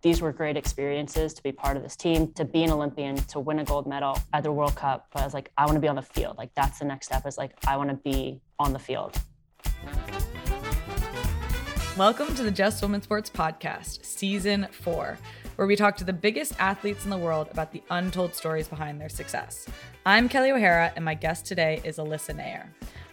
these were great experiences to be part of this team, to be an Olympian, to win a gold medal at the World Cup. But I was like, I want to be on the field. Like that's the next step. Is like I want to be on the field. Welcome to the Just Women Sports Podcast, Season 4, where we talk to the biggest athletes in the world about the untold stories behind their success. I'm Kelly O'Hara, and my guest today is Alyssa Naeher.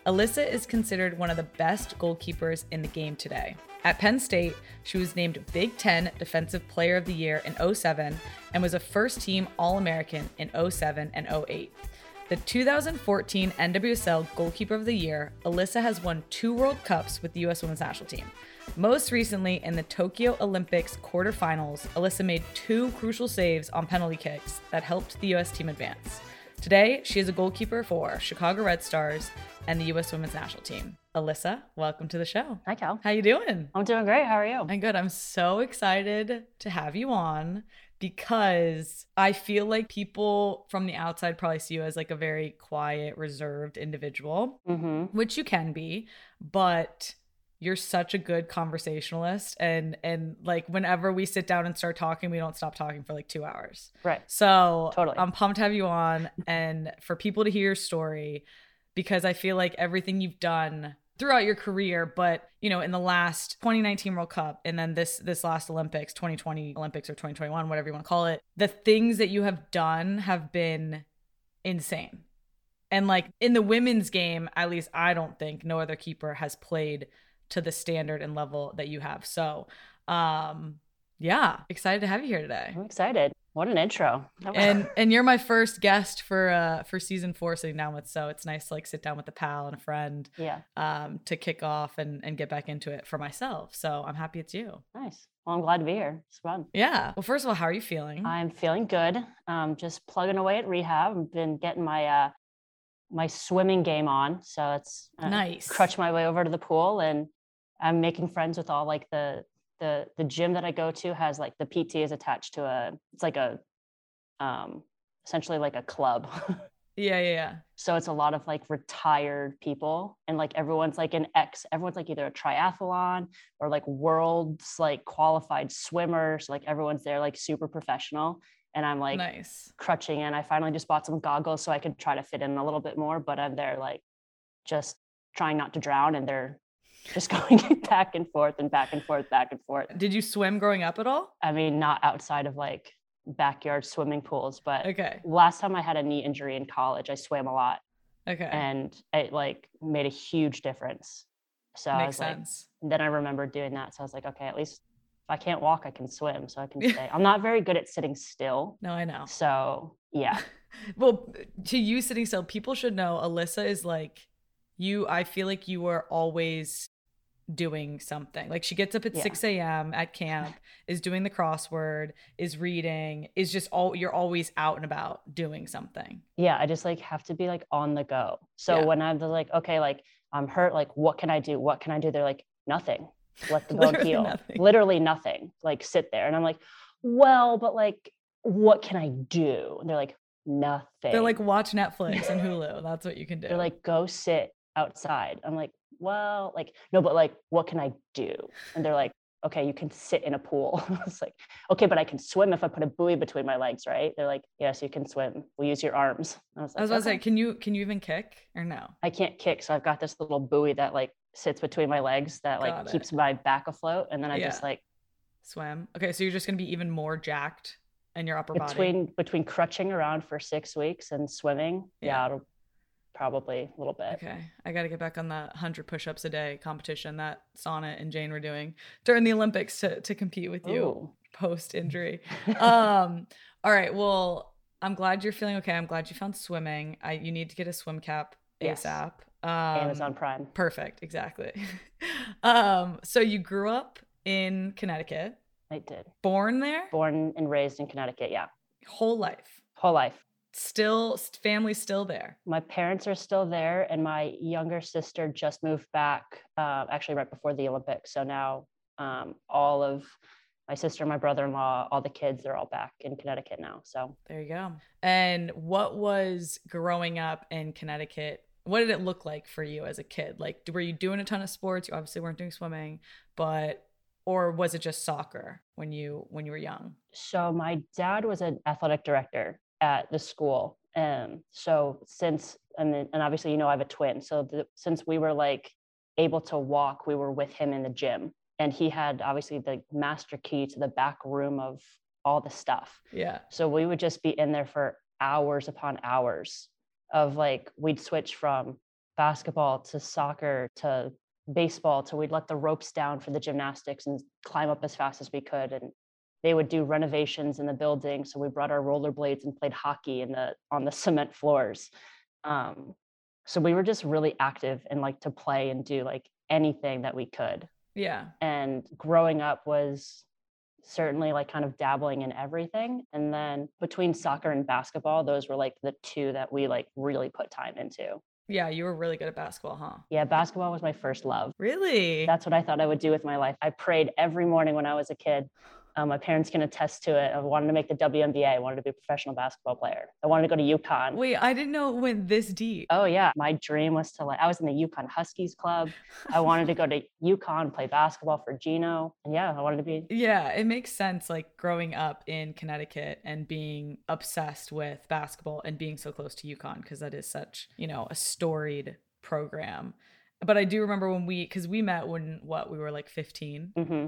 Alyssa is considered one of the best goalkeepers in the game today. At Penn State, she was named Big Ten Defensive Player of the Year in 07 and was a first team All American in 07 and 08. The 2014 NWSL Goalkeeper of the Year, Alyssa has won two World Cups with the U.S. Women's National Team. Most recently, in the Tokyo Olympics quarterfinals, Alyssa made two crucial saves on penalty kicks that helped the U.S. team advance. Today, she is a goalkeeper for Chicago Red Stars and the U.S. Women's National Team. Alyssa, welcome to the show. Hi, Cal. How you doing? I'm doing great. How are you? I'm good. I'm so excited to have you on because I feel like people from the outside probably see you as like a very quiet, reserved individual, Mm-hmm. which you can be, but you're such a good conversationalist and and like whenever we sit down and start talking we don't stop talking for like 2 hours. Right. So Totally. I'm pumped to have you on and for people to hear your story because I feel like everything you've done throughout your career, but you know, in the last 2019 World Cup and then this this last Olympics, 2020 Olympics or 2021, whatever you want to call it, the things that you have done have been insane. And like in the women's game, at least I don't think no other keeper has played to the standard and level that you have. So, um yeah, excited to have you here today I'm excited. What an intro. Was- and and you're my first guest for uh for season four sitting down with so it's nice to like sit down with a pal and a friend yeah, um to kick off and and get back into it for myself so i'm happy it's you nice. Well, I'm glad to be here. It's fun. yeah well first of all how are you feeling I'm feeling good. Um, just plugging away at rehab. I've been getting my uh, my swimming game on, so it's uh, Nice. Crutch my way over to the pool, and I'm making friends with all like the the the gym that I go to has like the PT is attached to a. It's like a, um, essentially like a club. yeah yeah yeah so it's a lot of like retired people and like everyone's like an ex everyone's like either a triathlon or like world's like qualified swimmers like everyone's there like super professional and i'm like nice. crutching in i finally just bought some goggles so i could try to fit in a little bit more but um, i'm there like just trying not to drown and they're just going back and forth and back and forth back and forth. Did you swim growing up at all? I mean not outside of like backyard swimming pools but okay. last time i had a knee injury in college i swam a lot okay. and it like made a huge difference. So I makes was like, sense. then I remember doing that. So I was like, okay, at least I can't walk, I can swim. So I can stay. I'm not very good at sitting still. no i know So yeah, well to you sitting still people should know alyssa is like you i feel like you are always doing something like she gets up at Yeah. 6 a.m at camp is doing the crossword is reading is just all you're always out and about doing something yeah, I just like have to be like on the go. So Yeah. when I'm like, okay, like I'm hurt, like what can I do? What can I do? They're like, nothing. Let the bone Literally heal. nothing. Literally nothing. Like sit there. And I'm like, well, but like, what can I do? And they're like, nothing. they're like watch netflix and hulu that's what you can do they're like go sit outside i'm like well like no but like what can i do and they're like okay you can sit in a pool it's like okay but i can swim if i put a buoy between my legs right they're like yes you can swim we'll use your arms i was like i was about to say can you can you even kick or no i can't kick so i've got this little buoy that like sits between my legs that like it. keeps my back afloat and then i just like swim okay so you're just gonna be even more jacked in your upper body between between crutching around for six weeks and swimming Yeah. yeah, it'll probably a little bit Okay, I got to get back on the 100 push-ups a day competition that Sonnett and Jane were doing during the Olympics to to compete with you Ooh. post injury. um, all right, well, I'm glad you're feeling okay. I'm glad you found swimming. I you need to get a swim cap Yes. ASAP. Um, amazon prime Perfect, exactly. um, so you grew up in Connecticut, i did born there, born and raised in connecticut yeah whole life. whole life Still, family still there. my parents are still there and my younger sister just moved back uh, actually right before the olympics so now um, all of my sister my brother-in-law all the kids they're all back in connecticut now so There you go. And what was growing up in Connecticut? What did it look like for you as a kid? Like, were you doing a ton of sports? You obviously weren't doing swimming, but or was it just soccer when you when you were young? So my dad was an athletic director at the school. And so since and then, and obviously you know I have a twin. So the, since we were like able to walk, we were with him in the gym. And he had obviously the master key to the back room of all the stuff. Yeah. So we would just be in there for hours upon hours of like we'd switch from basketball to soccer to baseball till we'd let the ropes down for the gymnastics and climb up as fast as we could and they would do renovations in the building so we brought our rollerblades and played hockey in the on the cement floors um, so we were just really active and like to play and do like anything that we could Yeah. and growing up was certainly like kind of dabbling in everything and then between soccer and basketball those were like the two that we like really put time into Yeah, you were really good at basketball, huh? yeah basketball was my first love Really? that's what i thought i would do with my life i prayed every morning when i was a kid um, my parents can attest to it. I wanted to make the WNBA. i wanted to be a professional basketball player. I wanted to go to UConn. Wait, I didn't know it went this deep. oh yeah. My dream was to like i was in the UConn huskies club. I wanted to go to UConn play basketball for gino and yeah i wanted to be Yeah, it makes sense like growing up in Connecticut and being obsessed with basketball and being so close to UConn because that is such, you know, a storied program. But I do remember when we cuz we met when what, we were like 15 hmm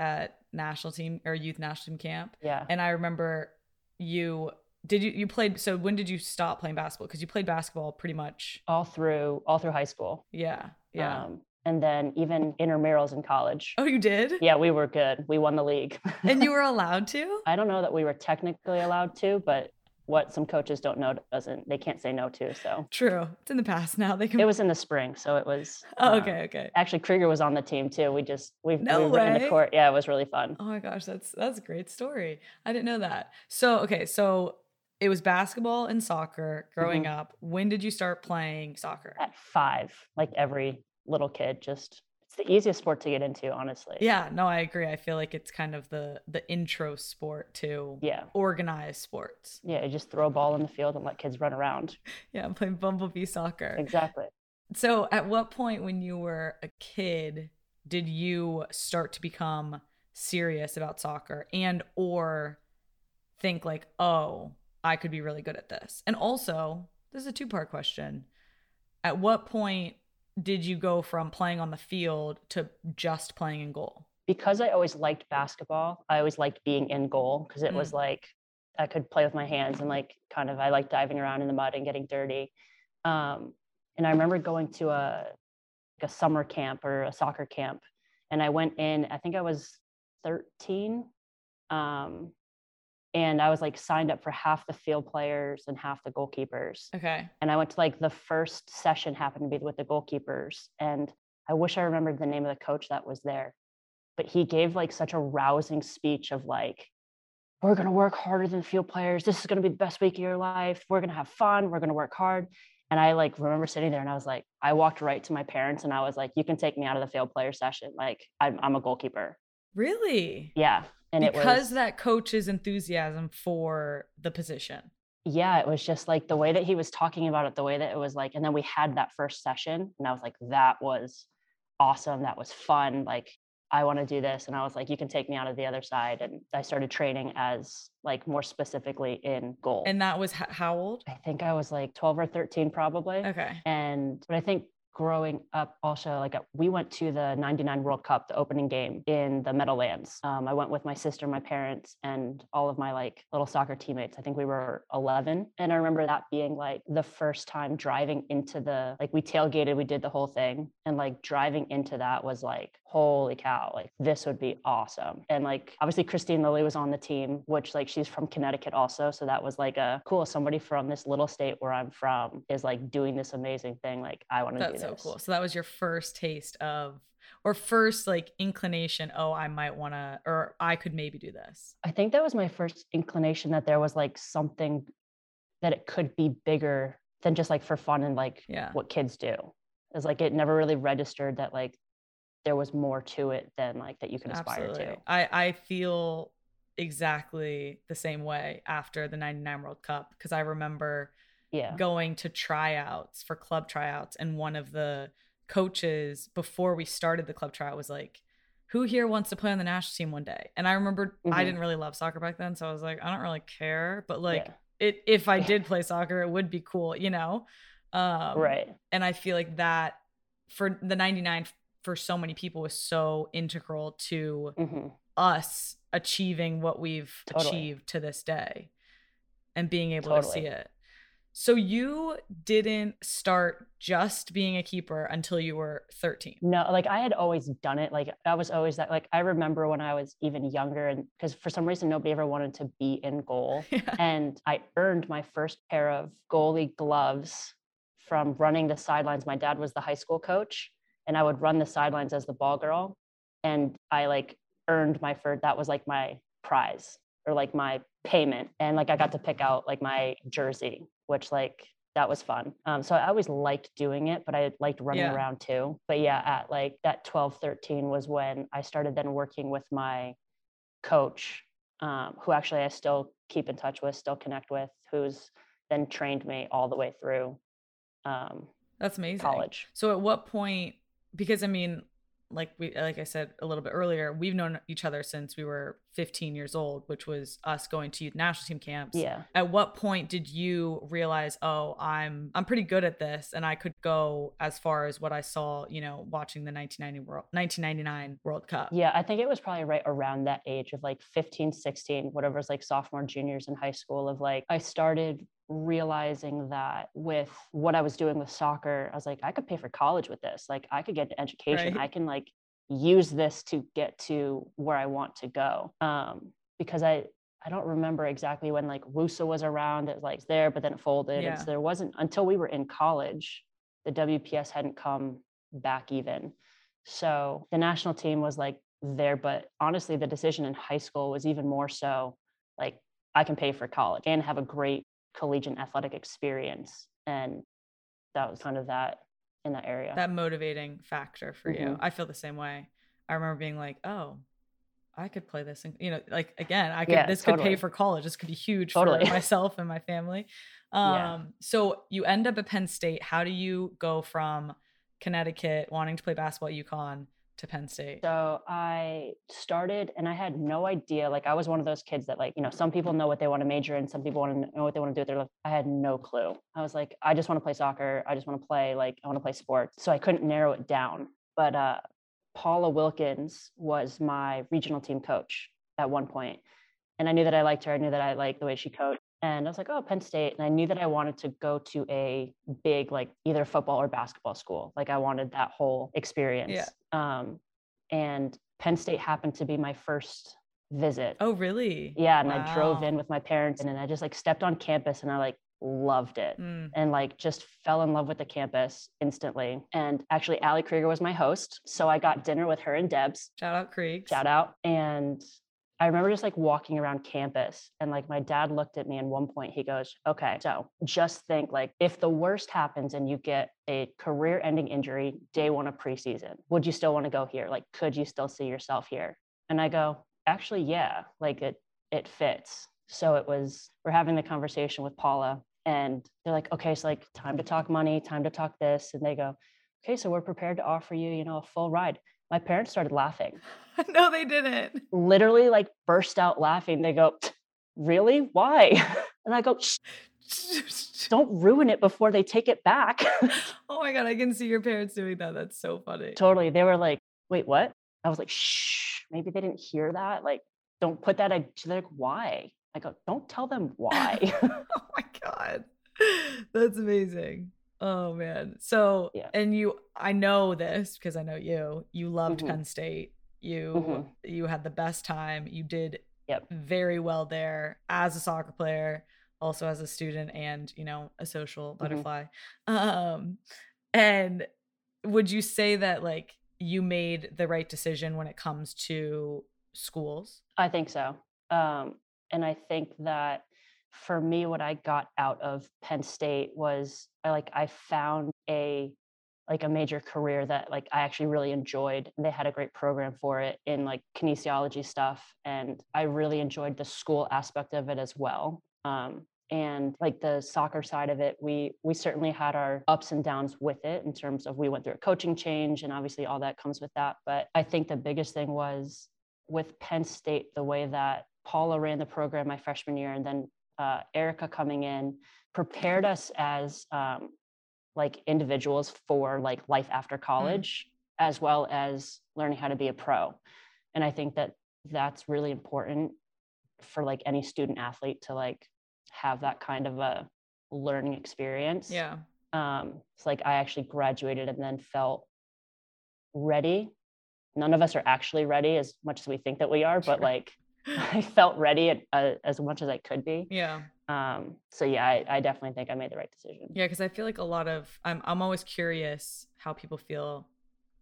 at national team or youth national team camp yeah and I remember you did you you played so when did you stop playing basketball cuz you played basketball pretty much all through all through high school. yeah. Yeah. Um, and then even intramurals in college. oh, you did? Yeah, we were good. We won the league. And you were allowed to? I don't know that we were technically allowed to, but what some coaches don't know doesn't they can't say no to. So True. It's in the past now. They can it was in the spring, so it was. Oh, uh, okay, okay. Actually, Krieger was on the team too. We just we No we in the court. Yeah, it was really fun. Oh my gosh, that's that's a great story. I didn't know that. So okay, so it was basketball and soccer growing Mm-hmm. up. When did you start playing soccer? At five, like every little kid, just the easiest sport to get into, honestly. Yeah, no, I agree. I feel like it's kind of the the intro sport to Yeah. organized sports. Yeah, you just throw a ball in the field and let kids run around. Yeah, I'm playing bumblebee soccer. Exactly. So, at what point when you were a kid did you start to become serious about soccer and or think like, "Oh, I could be really good at this?" And also, this is a two-part question. At what point did you go from playing on the field to just playing in goal? because I always liked basketball, I always liked being in goal because it was like I could play with my hands and like kind of I like diving around in the mud and getting dirty. Um, and I remember going to a like a summer camp or a soccer camp, and I went in. I think I was 13, um, and I was like signed up for half the field players and half the goalkeepers. Okay. and I went to like the first session happened to be with the goalkeepers and I wish I remembered the name of the coach that was there but he gave like such a rousing speech of like we're going to work harder than field players. This is going to be the best week of your life. We're going to have fun. We're going to work hard. And I like remember sitting there and I was like I walked right to my parents and I was like you can take me out of the field player session. Like I'm I'm a goalkeeper. Really? yeah and it because was that coach's enthusiasm for the position. yeah, it was just like the way that he was talking about it, the way that it was like, and then we had that first session, and I was like, that was awesome. That was fun. Like, I want to do this. And I was like, you can take me out of the other side. And I started training as like more specifically in goal. And that was h- how old? I think I was like 12 or 13 probably. Okay. And but I think growing up also like uh, we went to the 99 world cup the opening game in the meadowlands. Um, i went with my sister my parents and all of my like little soccer teammates. I think we were 11 and i remember that being like the first time driving into the like we tailgated we did the whole thing. And like driving into that was like holy cow like this would be awesome. And like obviously kristine lilly was on the team which like she's from connecticut also. So that was like a cool. Somebody from this little state where i'm from is like doing this amazing thing. Like i want to do That's so cool. So that was your first taste of or first like inclination, oh, I might want to or I could maybe do this. I think that was my first inclination that there was like something that it could be bigger than just like for fun and like Yeah. what kids do. It's like it never really registered that like there was more to it than like that you can aspire Absolutely. to. I I feel exactly the same way after the 99 World Cup because I remember Yeah. going to tryouts for club tryouts and one of the coaches before we started the club tryout was like who here wants to play on the national team one day? And I remember I Mhm. didn't really love soccer back then, so I was like, I don't really care. But like, Yeah. it if I did play soccer, it would be cool, you know. Um, right. And I feel like that for the '99 for so many people was so integral to hmm us achieving what we've Totally. achieved to this day and being able to see it. So you didn't start just being a keeper until you were 13. No, like I had always done it. Like I was always that. Like I remember when I was even younger, and because for some reason nobody ever wanted to be in goal, Yeah. and I earned my first pair of goalie gloves from running the sidelines. My dad was the high school coach, and I would run the sidelines as the ball girl, and I like earned my first. That was like my prize or like my payment, and like I got to pick out like my jersey, which like that was fun. Um, so I always liked doing it, but I liked running Yeah. around too. But yeah, at like that 12, 13 was when I started then working with my coach, um, who actually I still keep in touch with, still connect with, who's then trained me all the way through um, That's amazing. college. So at what point because I mean like we like I said a little bit earlier, we've known each other since we were 15 years old, which was us going to youth national team camps. Yeah. At what point did you realize, "Oh, I'm I'm pretty good at this and I could go as far as what I saw, you know, watching the 1990 world 1999 World Cup?" Yeah, I think it was probably right around that age of like 15, 16, whatever's like sophomore, juniors in high school of like I started realizing that with what I was doing with soccer, I was like, I could pay for college with this. Like I could get an education. Right. I can like use this to get to where I want to go. Um, because I I don't remember exactly when like WUSA was around. It was like there, but then it folded. Yeah. And so there wasn't until we were in college, the WPS hadn't come back even. So the national team was like there, but honestly, the decision in high school was even more so like I can pay for college and have a great collegiate athletic experience. And that was kind of that in that area. That motivating factor for you. Mhm. I feel the same way. I remember being like, "Oh, I could play this and you know, like again, I could Yeah, this could pay for college. This could be huge Totally. for myself and my family." Um Yeah. so you end up at Penn State. How do you go from Connecticut wanting to play basketball at UConn to Penn State? So I started and I had no idea. Like I was one of those kids that like, you know, some people know what they want to major in, some people want to know what they want to do with their life. I had no clue. I was like, I just want to play soccer. I just want to play like I want to play sports. So I couldn't narrow it down. But uh Paula Wilkins was my regional team coach at one point. And I knew that I liked her. I knew that I liked the way she coached. And I was like, oh, Penn State. And I knew that I wanted to go to a big, like either football or basketball school. Like I wanted that whole experience. Um, and Penn State happened to be my first visit. Oh, really? Yeah. And I drove in with my parents and then I just like stepped on campus and I like loved it Mm. and like just fell in love with the campus instantly. And actually, Ali Krieger was my host. So I got dinner with her and Debs. Shout out Creeks. Shout out. And I remember just like walking around campus and like my dad looked at me and one point he goes, Okay, so just think like if the worst happens and you get a career ending injury day one of preseason, would you still want to go here? Like, could you still see yourself here? And I go, Actually, yeah, like it it fits. So it was we're having the conversation with Paula and they're like, okay, so like time to talk money, time to talk this. And they go, okay, so we're prepared to offer you, you know, a full ride. My parents started laughing no, they didn't. literally like burst out laughing. They go, Really? Why? And I go, "Shh, Don't ruin it before they take it back. oh my god, I can see your parents doing that. That's so funny. totally. They were like, Wait, what? I was like, Shh, maybe they didn't hear that. Like, don't put that. ag-" They're like, Why? I go, Don't tell them why. oh my god that's amazing oh man so Yeah. and you i know this because i know you you loved Mhm. penn state you Mhm. you had the best time you did Yep. very well there as a soccer player also as a student and you know a social Mhm. butterfly um and would you say that like you made the right decision when it comes to schools I think so. Um, and I think that for me, what I got out of Penn State was I like I found a like a major career that like I actually really enjoyed. They had a great program for it in like kinesiology stuff, and I really enjoyed the school aspect of it as well. Um, and like the soccer side of it we we certainly had our ups and downs with it in terms of we went through a coaching change and obviously all that comes with that but i think the biggest thing was with penn state the way that paula ran the program my freshman year and then uh, erica coming in prepared us as um, like individuals for like life after college mm. as well as learning how to be a pro and i think that that's really important for like any student athlete to like have that kind of a learning experience. Yeah. Um, it's like I actually graduated and then felt ready. None of us are actually ready as much as we think that we are, but like I felt ready at, uh, as much as I could be. Yeah. Um, so yeah, I, I definitely think I made the right decision. Yeah, because I feel like a lot of I'm I'm always curious how people feel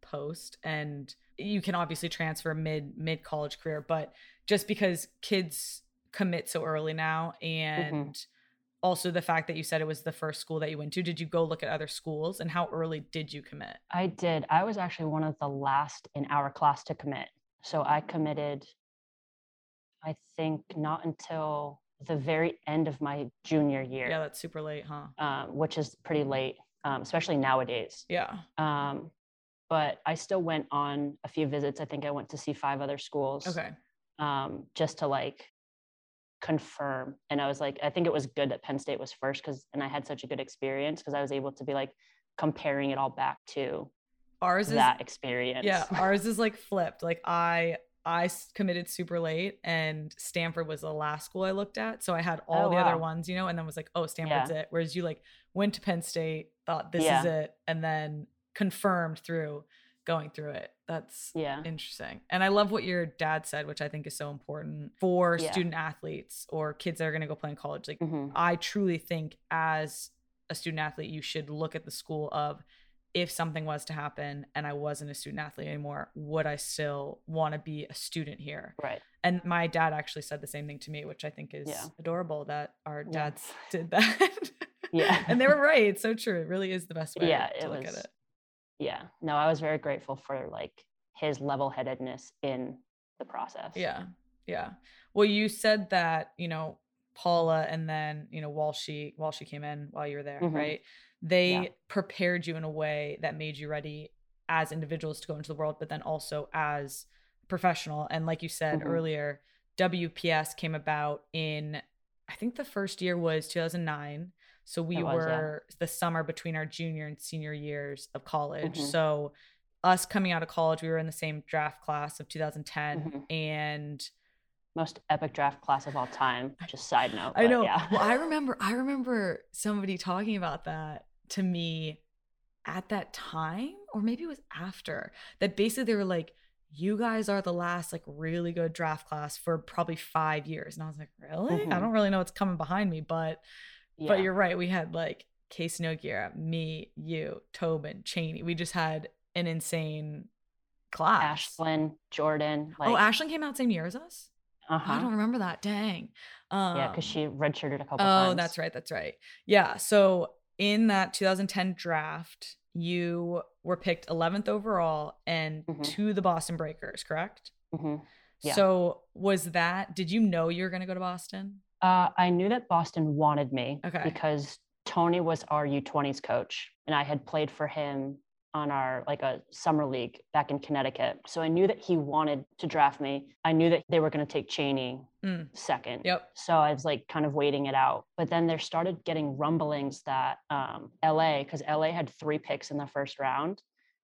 post and you can obviously transfer mid mid college career, but just because kids commit so early now mm-hmm. and mm-hmm. also the fact that you said it was the first school that you went to did you go look at other schools and how early did you commit i did i was actually one of the last in our class to commit so i committed i think not until the very end of my junior year yeah that's super late huh um, which is pretty late um, especially nowadays yeah um, but i still went on a few visits i think i went to see five other schools okay um, just to like confirm. And I was like, I think it was good that Penn State was first because, and I had such a good experience because I was able to be like comparing it all back to ours that is, that experience. Yeah, ours is like flipped. Like I I committed super late, and Stanford was the last school I looked at. So I had all oh, the wow. other ones, you know, and then was like, oh, Stanford's yeah. it. Whereas you like went to Penn State, thought this yeah. is it, and then confirmed through going through it. That's yeah interesting. And I love what your dad said, which I think is so important for yeah. student athletes or kids that are going to go play in college. Like mm-hmm. I truly think as a student athlete, you should look at the school of if something was to happen and I wasn't a student athlete anymore, would I still want to be a student here? Right. And my dad actually said the same thing to me, which I think is yeah. adorable that our dads yeah. did that. yeah. And they were right. It's so true. It really is the best way yeah, to look was, at it yeah no i was very grateful for like his level-headedness in the process yeah yeah well you said that you know paula and then you know while she while she came in while you were there mm-hmm. right they yeah. prepared you in a way that made you ready as individuals to go into the world but then also as professional and like you said mm-hmm. earlier wps came about in i think the first year was 2009 so we was, were yeah. the summer between our junior and senior years of college. Mm-hmm. So us coming out of college, we were in the same draft class of 2010 mm-hmm. and most epic draft class of all time. Just side note. I know. Yeah. well, I remember I remember somebody talking about that to me at that time or maybe it was after. That basically they were like you guys are the last like really good draft class for probably 5 years. And I was like, "Really? Mm-hmm. I don't really know what's coming behind me, but yeah. But you're right. We had like Casey Nogueira, me, you, Tobin, Cheney. We just had an insane class. Ashlyn, Jordan. Oh, like, oh, Ashlyn came out same year as us. Uh-huh. I don't remember that. Dang. Um, yeah, because she redshirted a couple. Oh, times. that's right. That's right. Yeah. So in that 2010 draft, you were picked 11th overall and mm-hmm. to the Boston Breakers, correct? Mm-hmm. Yeah. So was that? Did you know you were going to go to Boston? Uh, I knew that Boston wanted me okay. because Tony was our U20s coach, and I had played for him on our like a summer league back in Connecticut. So I knew that he wanted to draft me. I knew that they were going to take Cheney mm. second. Yep. So I was like kind of waiting it out. But then there started getting rumblings that um, LA, because LA had three picks in the first round,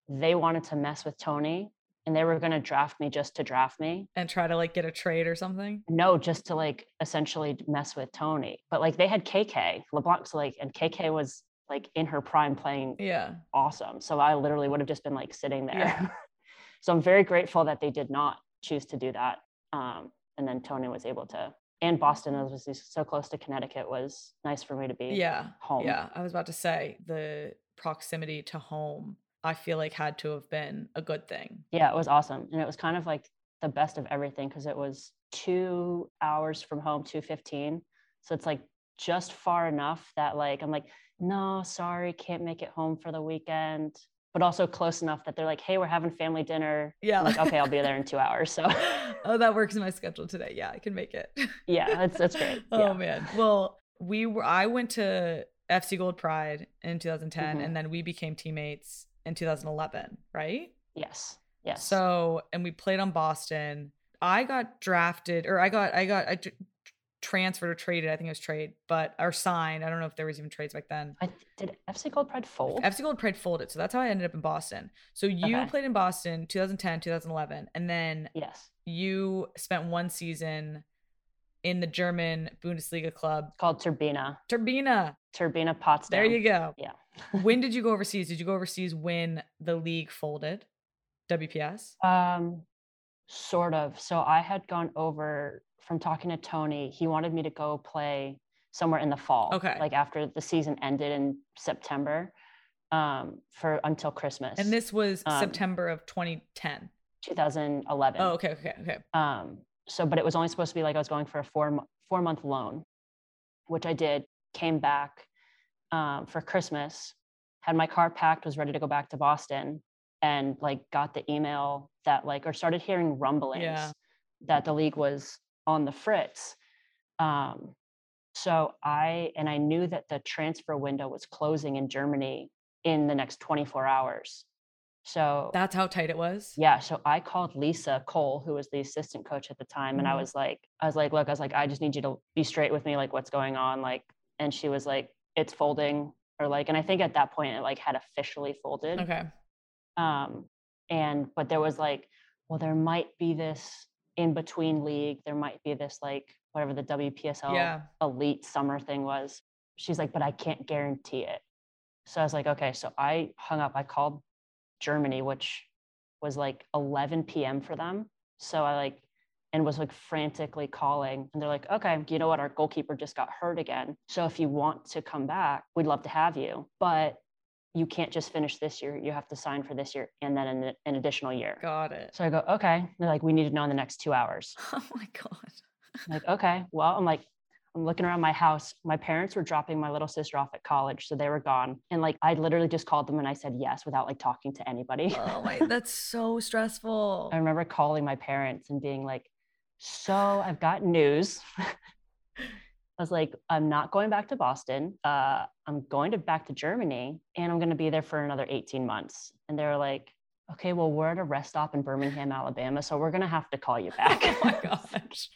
they wanted to mess with Tony and they were going to draft me just to draft me and try to like get a trade or something no just to like essentially mess with tony but like they had kk leblanc's like and kk was like in her prime playing yeah awesome so i literally would have just been like sitting there yeah. so i'm very grateful that they did not choose to do that um, and then tony was able to and boston was so close to connecticut was nice for me to be yeah home yeah i was about to say the proximity to home I feel like had to have been a good thing. Yeah, it was awesome. And it was kind of like the best of everything because it was two hours from home, 215. So it's like just far enough that like I'm like, no, sorry, can't make it home for the weekend. But also close enough that they're like, hey, we're having family dinner. Yeah. I'm like, okay, I'll be there in two hours. So Oh, that works in my schedule today. Yeah, I can make it. yeah, that's that's great. oh yeah. man. Well, we were I went to FC Gold Pride in 2010 Mhm. and then we became teammates in 2011, right? Yes. Yes. So, and we played on Boston. I got drafted or I got I got I transferred or traded, I think it was trade, but or signed. I don't know if there was even trades back then. I did FC Gold Pride fold. FC Gold Pride folded. So that's how I ended up in Boston. So you Okay. played in Boston 2010, 2011 and then yes. you spent one season in the German Bundesliga club Called Turbine. Turbine. Turbine Potsdam. There you go. Yeah. when did you go overseas? Did you go overseas when the league folded? WPS? Um, sort of. So I had gone over from talking to Tony. He wanted me to go play somewhere in the fall. Okay. Like after the season ended in September, um, for until Christmas. And this was Um, September of 2010. 2011. Oh, okay, okay, okay. Um, so, but it was only supposed to be like I was going for a four four month loan, which I did. Came back um, for Christmas, had my car packed, was ready to go back to Boston, and like got the email that like or started hearing rumblings Yeah. that the league was on the fritz. Um, so I and I knew that the transfer window was closing in Germany in the next 24 hours. So That's how tight it was. yeah, so I called Lisa Cole, who was the assistant coach at the time, and I Mhm. was like, I was like, look, I was like, I just need you to be straight with me, like, what's going on, like, and she was like, it's folding, or like, and I think at that point it like had officially folded, Okay. um, and but there was like, well, there might be this in between league, there might be this like whatever the WPSL Yeah. elite summer thing was. She's like, but I can't guarantee it. So I was like, okay. So I hung up. I called Germany, which was like 11 p.m. for them. So I like, and was like frantically calling. And they're like, okay, you know what? Our goalkeeper just got hurt again. So if you want to come back, we'd love to have you. But you can't just finish this year. You have to sign for this year and then an, an additional year. Got it. So I go, okay. They're like, we need to know in the next two hours. Oh my god. I'm like, okay, well, I'm like, I'm looking around my house. My parents were dropping my little sister off at college, so they were gone. And like, I literally just called them and I said yes without like talking to anybody. Oh my, that's so stressful. I remember calling my parents and being like, so I've got news. I was like, I'm not going back to Boston. Uh, I'm going to back to Germany and I'm going to be there for another 18 months. And they were like, okay, well, we're at a rest stop in Birmingham, Alabama. So we're going to have to call you back. oh my gosh.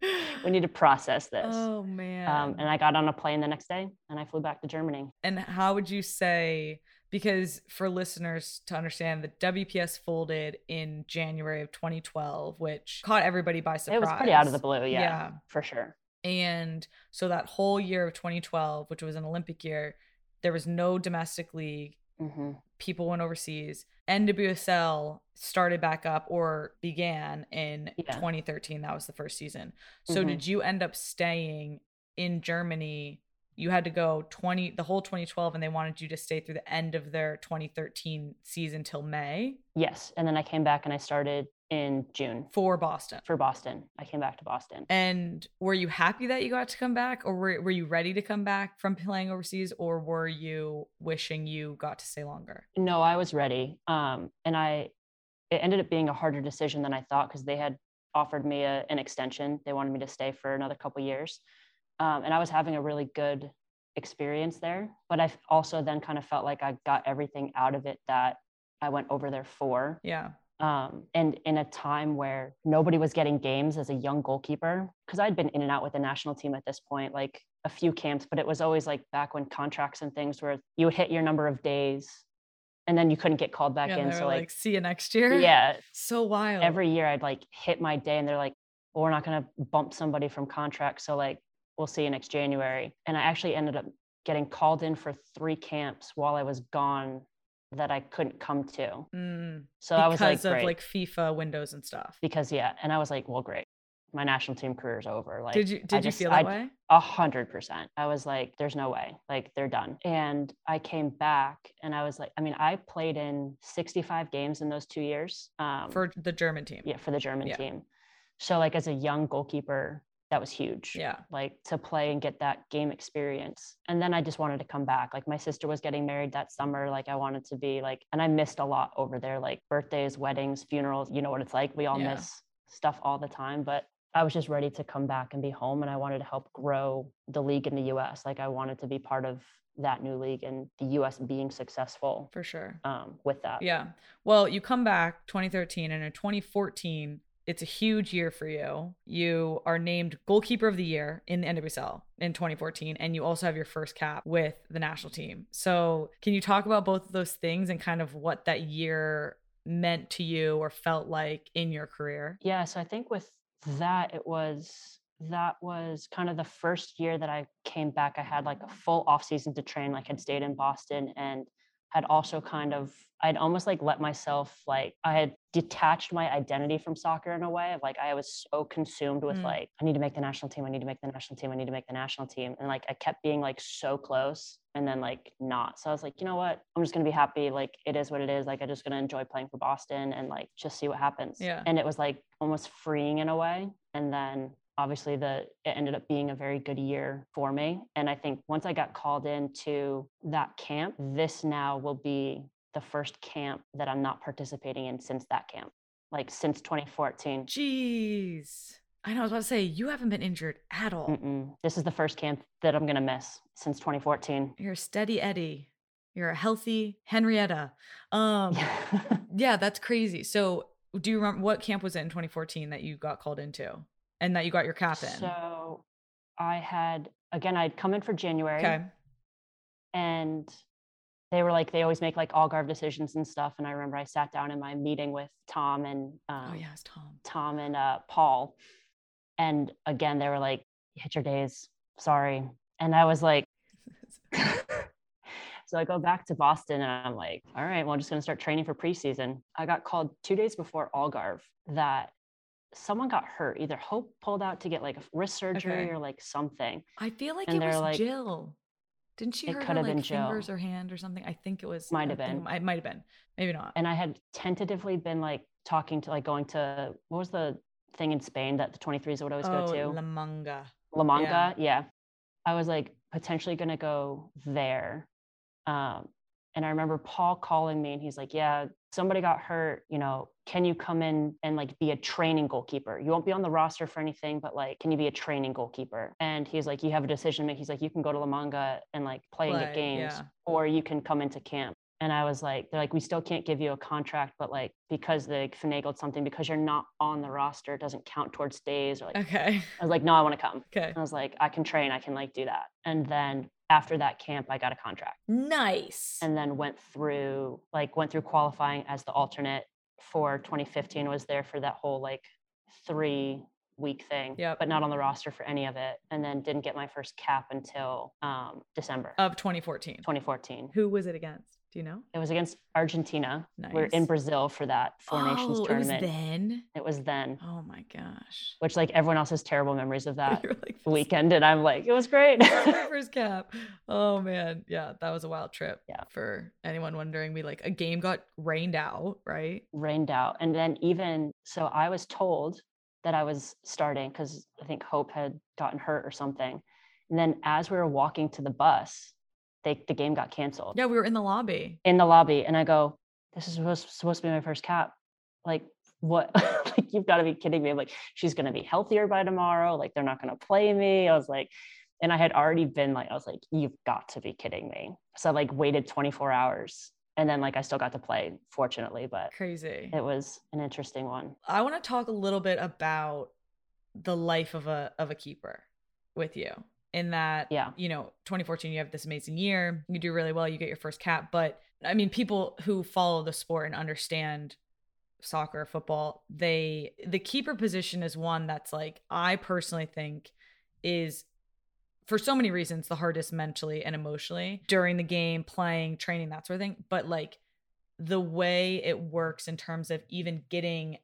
we need to process this. Oh man. Um, and I got on a plane the next day and I flew back to Germany. And how would you say, because for listeners to understand, the WPS folded in January of 2012, which caught everybody by surprise. It was pretty out of the blue. Yeah, Yeah. for sure. And so that whole year of 2012, which was an Olympic year, there was no domestic league. hmm People went overseas. NWSL started back up or began in Yeah. 2013. That was the first season. So Mhm. did you end up staying in Germany? You had to go 20 the whole 2012 and they wanted you to stay through the end of their 2013 season till May Yes. And then I came back and I started in June for Boston. for Boston. I came back to Boston. And were you happy that you got to come back, or were, were you ready to come back from playing overseas, or were you wishing you got to stay longer? No, I was ready. Um, and I, it ended up being a harder decision than I thought because they had offered me a, an extension. They wanted me to stay for another couple years. Um, and I was having a really good experience there. But I also then kind of felt like I got everything out of it that I went over there for. Yeah. Um, and in a time where nobody was getting games as a young goalkeeper because i'd been in and out with the national team at this point like a few camps but it was always like back when contracts and things where you would hit your number of days and then you couldn't get called back yeah in so like, like, see you next year. yeah So wild. every year i'd like hit my day and they're like well, we're not going to bump somebody from contract so like we'll see you next january and i actually ended up getting called in for three camps while i was gone that i couldn't come to Mm, so i was like because of great. like FIFA windows and stuff. because yeah and i was like well great my national team career is over like did you I did you just- feel that I- way? a hundred percent i was like there's no way like they're done and i came back and i was like i mean i played in 65 games in those two years um, For the German team. yeah for the german Yeah. team so like as a young goalkeeper that was huge Yeah. like to play and get that game experience and then i just wanted to come back like my sister was getting married that summer like i wanted to be like and i missed a lot over there like birthdays weddings funerals you know what it's like we all Yeah. miss stuff all the time but I was just ready to come back and be home and I wanted to help grow the league in the US. Like I wanted to be part of that new league and the US being successful For sure. um, with that. Yeah. Well, you come back 2013 and in 2014, it's a huge year for you. You are named goalkeeper of the year in the NWSL in 2014 and you also have your first cap with the national team. So, can you talk about both of those things and kind of what that year meant to you or felt like in your career? Yeah, so I think with that it was that was kind of the first year that I came back. I had like a full off season to train, like had stayed in Boston and had also kind of I'd almost like let myself like I had detached my identity from soccer in a way of like I was so consumed with Mm. like I need to make the national team, I need to make the national team, I need to make the national team. And like I kept being like so close and then like not. So I was like, you know what? I'm just gonna be happy. Like it is what it is. Like I'm just gonna enjoy playing for Boston and like just see what happens. Yeah. And it was like almost freeing in a way. And then obviously the it ended up being a very good year for me and i think once i got called into that camp this now will be the first camp that i'm not participating in since that camp like since 2014 Jeez. I know I was about to say you haven't been injured at all. Mm-mm. this is the first camp that i'm going to miss since 2014 You're a steady Eddie. You're a healthy Henrietta. Um yeah, that's crazy. So, do you remember what camp was it in 2014 that you got called into and that you got your cap in? so i had again i'd come in for january okay. and they were like they always make like all guard decisions and stuff and i remember i sat down in my meeting with tom and um, Oh yeah, it's Tom. tom and uh, paul and again they were like hit your days sorry and i was like so i go back to boston and i'm like all right well i'm just going to start training for preseason i got called two days before algarve that someone got hurt either hope pulled out to get like a wrist surgery Okay. or like something I feel like And it was like- Jill. Didn't she It hurt her have like been fingers or hand or something? I think it was. Might I have been. It might have been. Maybe not. and I had tentatively been like talking to like going to what was the thing in Spain that the 23s would always oh, go to? La Manga. La Manga. yeah. Yeah. I was like potentially going to go there. Um, and I remember Paul calling me and he's like, Yeah, somebody got hurt. You know, can you come in and like be a training goalkeeper? You won't be on the roster for anything, but like, can you be a training goalkeeper? And he's like, You have a decision to make. He's like, You can go to La Manga and like play, and get games, yeah. or you can come into camp. And I was like, they're like, we still can't give you a contract, but like because they finagled something, because you're not on the roster, it doesn't count towards days. Or like, Okay. I was like, no, I want to come. Okay. I was like, I can train, I can like do that. And then after that camp, I got a contract Nice. and then went through like went through qualifying as the alternate for 2015 was there for that whole like three week thing Yep. but not on the roster for any of it and then didn't get my first cap until um, december of 2014. 2014 Who was it against? Do you know? it was against argentina we're in brazil for that four nations oh, tournament It was then. it was then Oh my gosh. which like everyone else has terrible memories of that like, weekend and i'm like it was great first cap. Oh man, yeah, that was a wild trip. Yeah. For anyone wondering, we like a game got rained out, right? rained out. And then even so, I was told that I was starting because I think Hope had gotten hurt or something. And then as we were walking to the bus, they the game got canceled Yeah, we were in the lobby. in the lobby. And I go, "This is supposed, supposed to be my first cap. Like what? like you've got to be kidding me! I'm like she's gonna be healthier by tomorrow. Like they're not gonna play me." I was like. And I had already been like, I was like, you've got to be kidding me. So I like waited 24 hours and then like I still got to play, fortunately, but Crazy. it was an interesting one. I want to talk a little bit about the life of a of a keeper with you. In that, Yeah. you know, 2014, you have this amazing year, you do really well, you get your first cap. But I mean, people who follow the sport and understand soccer, football, they the keeper position is one that's like I personally think is for so many reasons the hardest mentally and emotionally during the game, playing, training, that sort of thing. But like the way it works in terms of even getting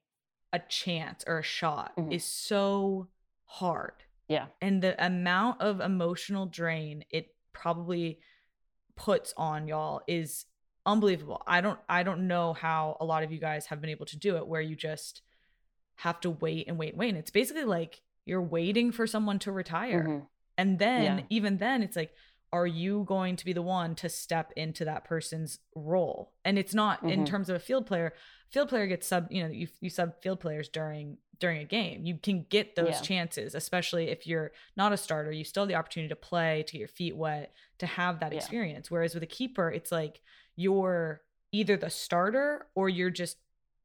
a chance or a shot Mhm. is so hard. Yeah. And the amount of emotional drain it probably puts on y'all is unbelievable. I don't I don't know how a lot of you guys have been able to do it where you just have to wait and wait and wait. And it's basically like you're waiting for someone to retire. Mhm. And then Yeah. even then it's like are you going to be the one to step into that person's role? And it's not in Mhm. terms of a field player. Field player gets sub, you know, you you sub field players during during a game. You can get those Yeah. chances, especially if you're not a starter. You still have the opportunity to play, to get your feet wet, to have that Yeah. experience. Whereas with a keeper, it's like you're either the starter or you're just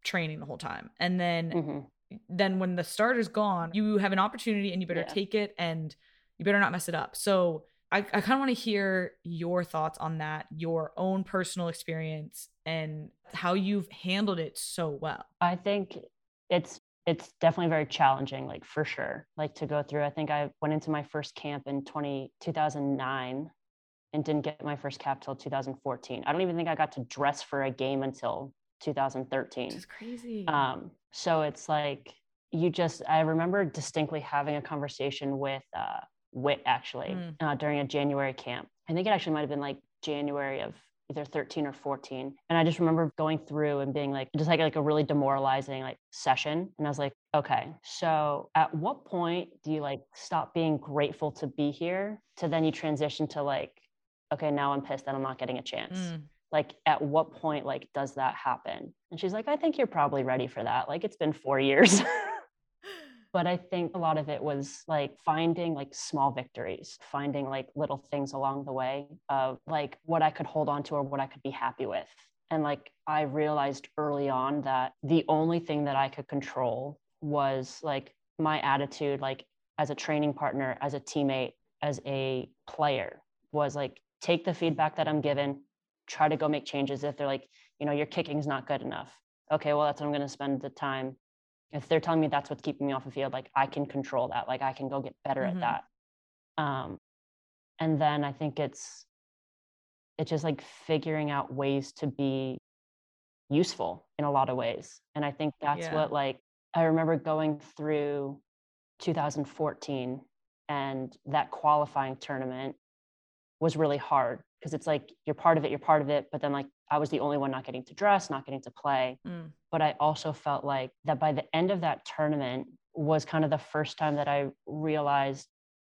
training the whole time. And then Mhm. then when the starter's gone, you have an opportunity and you better Yeah. take it and you better not mess it up. So I, I kind of want to hear your thoughts on that, your own personal experience and how you've handled it so well. I think it's it's definitely very challenging, like for sure. Like to go through. I think I went into my first camp in 20, 2009 and didn't get my first cap till 2014. I don't even think I got to dress for a game until 2013. it's crazy. Um, so it's like you just I remember distinctly having a conversation with uh Wit actually Mm. uh, during a January camp. I think it actually might have been like January of either 13 or 14. And I just remember going through and being like just like like a really demoralizing like session. And I was like, okay, so at what point do you like stop being grateful to be here to then you transition to like, okay, now I'm pissed that I'm not getting a chance. Mm, like at what point like does that happen? And she's like i think you're probably ready for that. Like it's been four years but i think a lot of it was like finding like small victories finding like little things along the way of like what i could hold on to or what i could be happy with. And like i realized early on that the only thing that i could control was like my attitude like as a training partner as a teammate as a player was like take the feedback that i'm given try to go make changes. If they're like you know your kicking's not good enough. Okay well that's what i'm going to spend the time if they're telling me that's what's keeping me off the field like i can control that like i can go get better Mhm. at that um and then i think it's it's just like figuring out ways to be useful in a lot of ways and i think that's Yeah. what like i remember going through 2014 and that qualifying tournament was really hard because it's like you're part of it you're part of it but then like i was the only one not getting to dress not getting to play. Mm, but I also felt like that by the end of that tournament was kind of the first time that I realized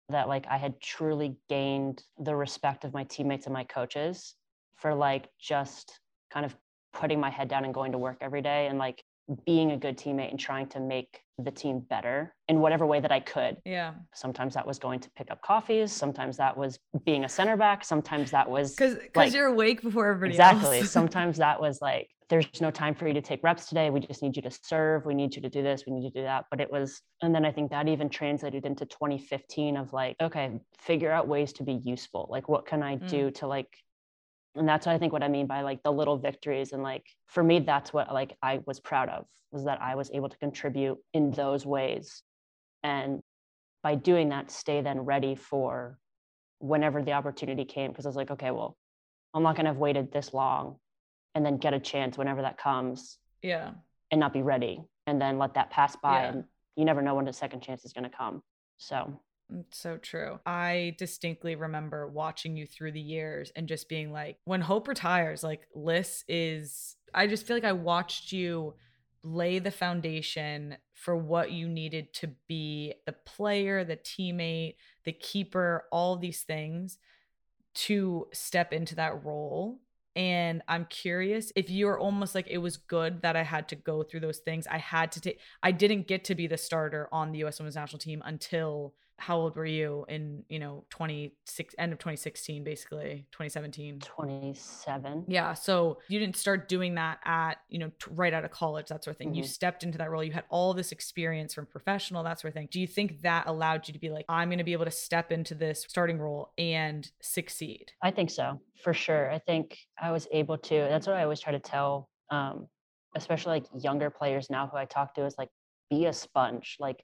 that like I had truly gained the respect of my teammates and my coaches for like just kind of putting my head down and going to work every day and like being a good teammate and trying to make the team better in whatever way that I could. yeah. Sometimes that was going to pick up coffees, sometimes that was being a center back, sometimes that was Because like- you're awake before everybody exactly. Sometimes that was like there's no time for you to take reps today. We just need you to serve. We need you to do this. We need you to do that. But it was and then i think that even translated into 2015 of like okay figure out ways to be useful. Like what can i Mm. do to like and that's what i think what i mean by like the little victories and like for me that's what like i was proud of was that i was able to contribute in those ways and by doing that stay then ready for whenever the opportunity came because i was like okay well i'm not going to have waited this long and then get a chance whenever that comes yeah. and not be ready and then let that pass by Yeah. and you never know when the second chance is going to come so It's so true. I distinctly remember watching you through the years and just being like, when Hope retires, like Liz is, I just feel like I watched you lay the foundation for what you needed to be the player, the teammate, the keeper, all these things to step into that role. And I'm curious if you're almost like it was good that I had to go through those things. I had to take, I didn't get to be the starter on the US women's national team until how old were you in, you know, 26, end of 2016, basically, 2017? 27 Yeah. So you didn't start doing that at, you know, t- right out of college, that sort of thing. You Mhm. stepped into that role. You had all this experience from professional, that sort of thing. Do you think that allowed you to be like, I'm going to be able to step into this starting role and succeed? I think so, for sure. I think I was able to. That's what I always try to tell, um, especially like younger players now who I talk to is like, be a sponge, like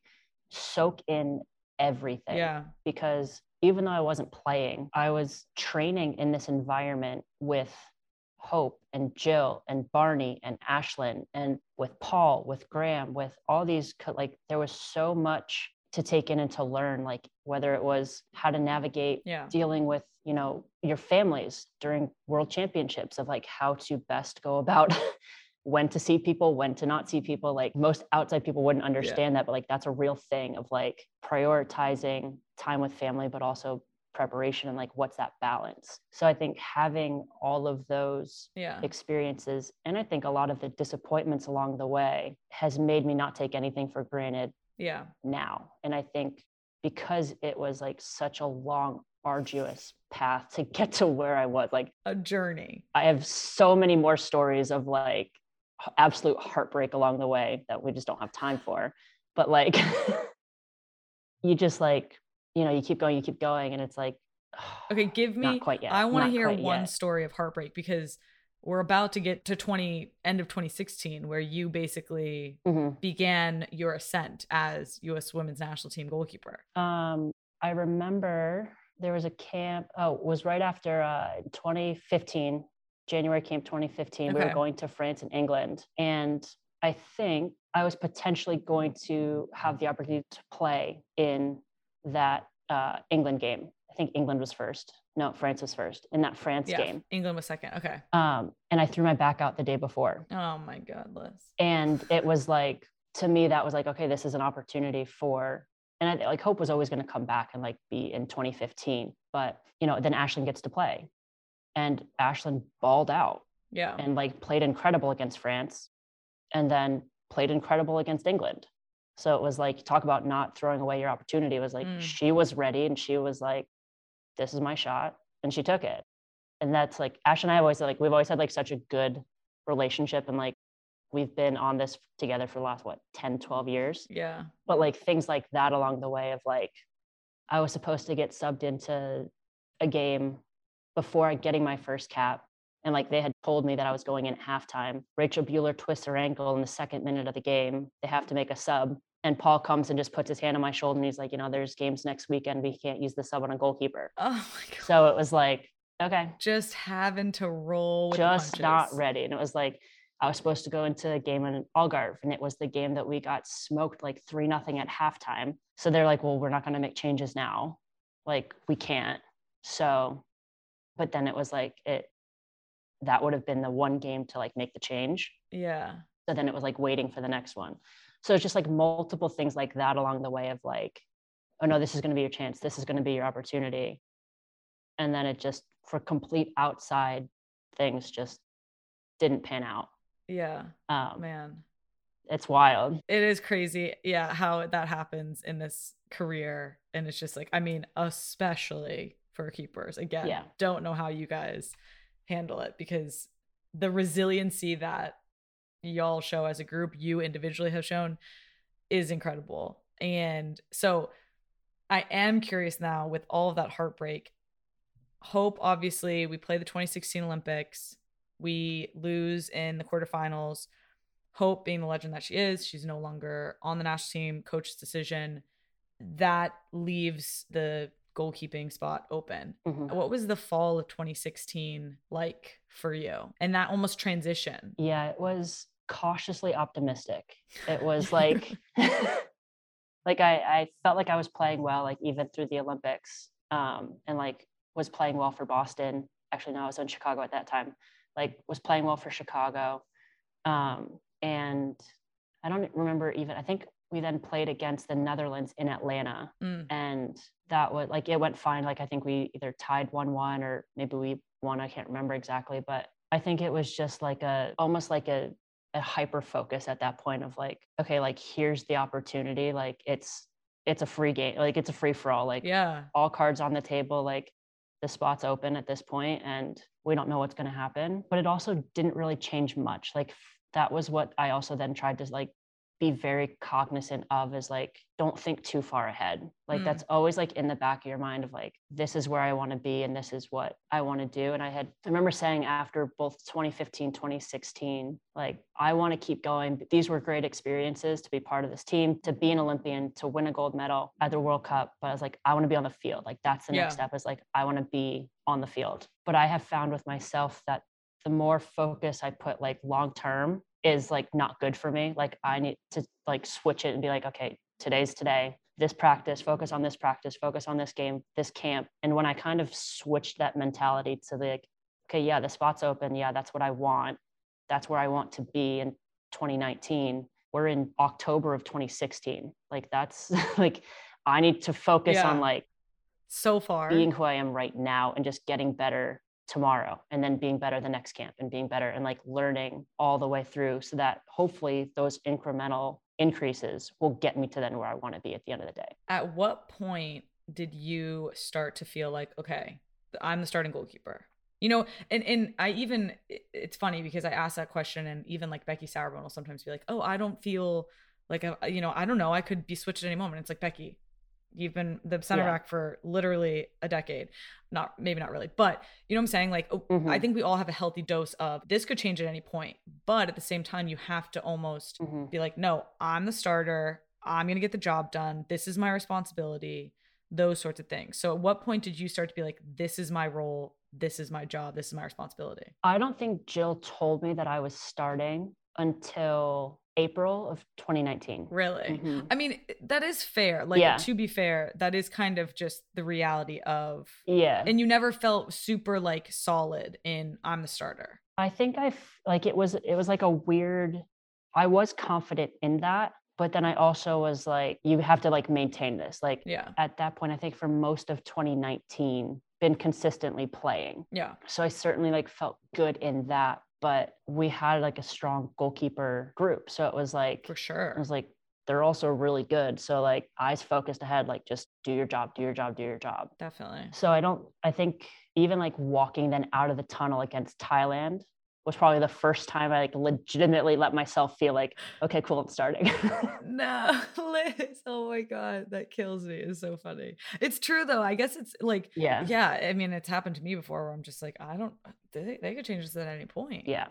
soak in everything. Yeah. Because even though I wasn't playing, I was training in this environment with Hope and Jill and Barney and Ashlyn and with Paul, with Graham, with all these, like, there was so much to take in and to learn, like, whether it was how to navigate Yeah. dealing with you know your families during world championships of like how to best go about when to see people when to not see people like most outside people wouldn't understand that but like that's a real thing of like prioritizing time with family but also preparation and like what's that balance so i think having all of those Yeah. experiences and i think a lot of the disappointments along the way has made me not take anything for granted Yeah. now and i think because it was like such a long arduous path to get to where i was like A journey. i have so many more stories of like absolute heartbreak along the way that we just don't have time for but like you just like you know you keep going you keep going and it's like Okay, give me quite yet I want to hear one yet. story of heartbreak because we're about to get to 20 end of 2016 where you basically Mhm. began your ascent as US women's national team goalkeeper. Um, I remember there was a camp. Oh, it was right after uh, 2015, January camp 2015. We were going to France and England, and I think I was potentially going to have the opportunity to play in that uh, England game. I think England was first. No, France was first in that France Yeah. game. England was second. Okay. Um, and I threw my back out the day before Oh my god, Liz. and it was like to me that was like okay this is an opportunity for and I, like hope was always going to come back and like be in 2015 but you know then Ashlyn gets to play and Ashlyn balled out Yeah. and like played incredible against France and then played incredible against England so it was like talk about not throwing away your opportunity it was like Mm. she was ready and she was like this is my shot and she took it and that's like Ash and I have always said like we've always had like such a good relationship and like we've been on this together for the last what 10 12 years yeah. but like things like that along the way of like I was supposed to get subbed into a game before getting my first cap and like they had told me that I was going in at halftime Rachel Buehler twists her ankle in the second minute of the game they have to make a sub and Paul comes and just puts his hand on my shoulder and he's like you know there's games next weekend we can't use the sub on a goalkeeper Oh my god. so it was like okay Just having to roll just not ready. And it was like I was supposed to go into a game in Algarve, and it was the game that we got smoked like three nothing at halftime. So they're like, "Well, we're not going to make changes now. Like we can't." So, but then it was like it. That would have been the one game to like make the change. Yeah. So then it was like waiting for the next one. So it's just like multiple things like that along the way of like, oh no, this is going to be your chance. This is going to be your opportunity. And then it just for complete outside things just didn't pan out. Yeah. Um, Man. it's wild. It is crazy. Yeah, how that happens in this career and it's just like I mean, especially for keepers. Again, Yeah. don't know how you guys handle it because the resiliency that y'all show as a group, you individually have shown is incredible. And so I am curious now with all of that heartbreak. Hope, obviously, we play the 2016 Olympics. We lose in the quarterfinals. Hope, being the legend that she is, she's no longer on the national team, coach's decision. That leaves the goalkeeping spot open. Mhm. What was the fall of 2016 like for you? And that almost transition. Yeah, it was cautiously optimistic. It was like, like I, I felt like I was playing well, like even through the Olympics, um, and like was playing well for Boston. Actually, no, I was in Chicago at that time. Like was playing well for Chicago, um, and I don't remember even. I think we then played against the Netherlands in Atlanta, Mm. and that was like it went fine. Like I think we either tied one one or maybe we won. I can't remember exactly, but I think it was just like a almost like a a hyper focus at that point of like okay like here's the opportunity like it's it's a free game like it's a free for all like Yeah. all cards on the table like the spot's open at this point and we don't know what's going to happen but it also didn't really change much like that was what i also then tried to like be very cognizant of is like don't think too far ahead. Like Mm. that's always like in the back of your mind of like this is where i want to be and this is what i want to do. And i had i remember saying after both 2015 2016 like i want to keep going. These were great experiences to be part of this team to be an olympian to win a gold medal at the world cup. But i was like i want to be on the field. Like that's the next step is like i want to be on the field. But i have found with myself that the more focus i put like long term is like not good for me like i need to like switch it and be like okay today's today this practice focus on this practice focus on this game this camp and when i kind of switched that mentality to like okay yeah the spot's open yeah that's what i want that's where i want to be in 2019 we're in october of 2016 like that's like i need to focus Yeah. on like so far. being who I am right now and just getting better tomorrow and then being better the next camp and being better and like learning all the way through so that hopefully those incremental increases will get me to then where I want to be at the end of the day. At what point did you start to feel like, okay, I'm the starting goalkeeper? You know, and and I even it's funny because I asked that question and even like Becky Sauerbrunn will sometimes be like, "Oh, I don't feel like you know, I don't know, I could be switched at any moment." It's like Becky, You've been the center Yeah. back for literally a decade. Not maybe not really, but you know what I'm saying? Like oh, I Mhm. think we all have a healthy dose of this could change at any point, but at the same time you have to almost Mhm. be like, "No, I'm the starter. I'm going to get the job done. This is my responsibility." Those sorts of things. So at what point did you start to be like, "This is my role. This is my job. This is my responsibility." I don't think Jill told me that I was starting until April of 2019. Really? Mhm. I mean, that is fair. Like Yeah. to be fair, that is kind of just the reality of Yeah. and you never felt super like solid in I'm the starter. I think I like it was it was like a weird I was confident in that, but then I also was like you have to like maintain this. Like Yeah. at that point I think for most of 2019 been consistently playing. Yeah. So I certainly like felt good in that, but we had like a strong goalkeeper group. So it was like For sure. It was like they're also really good. So like eyes focused ahead like just do your job, do your job, do your job. Definitely. So I don't, I think even like walking then out of the tunnel against Thailand was probably the first time I like legitimately let myself feel like, okay, cool, I'm starting. No, Liz. Oh my God. That kills me. It's so funny. It's true though. I guess it's like, yeah. yeah, I mean, it's happened to me before where I'm just like, I don't, they, they could change this at any point. Yeah.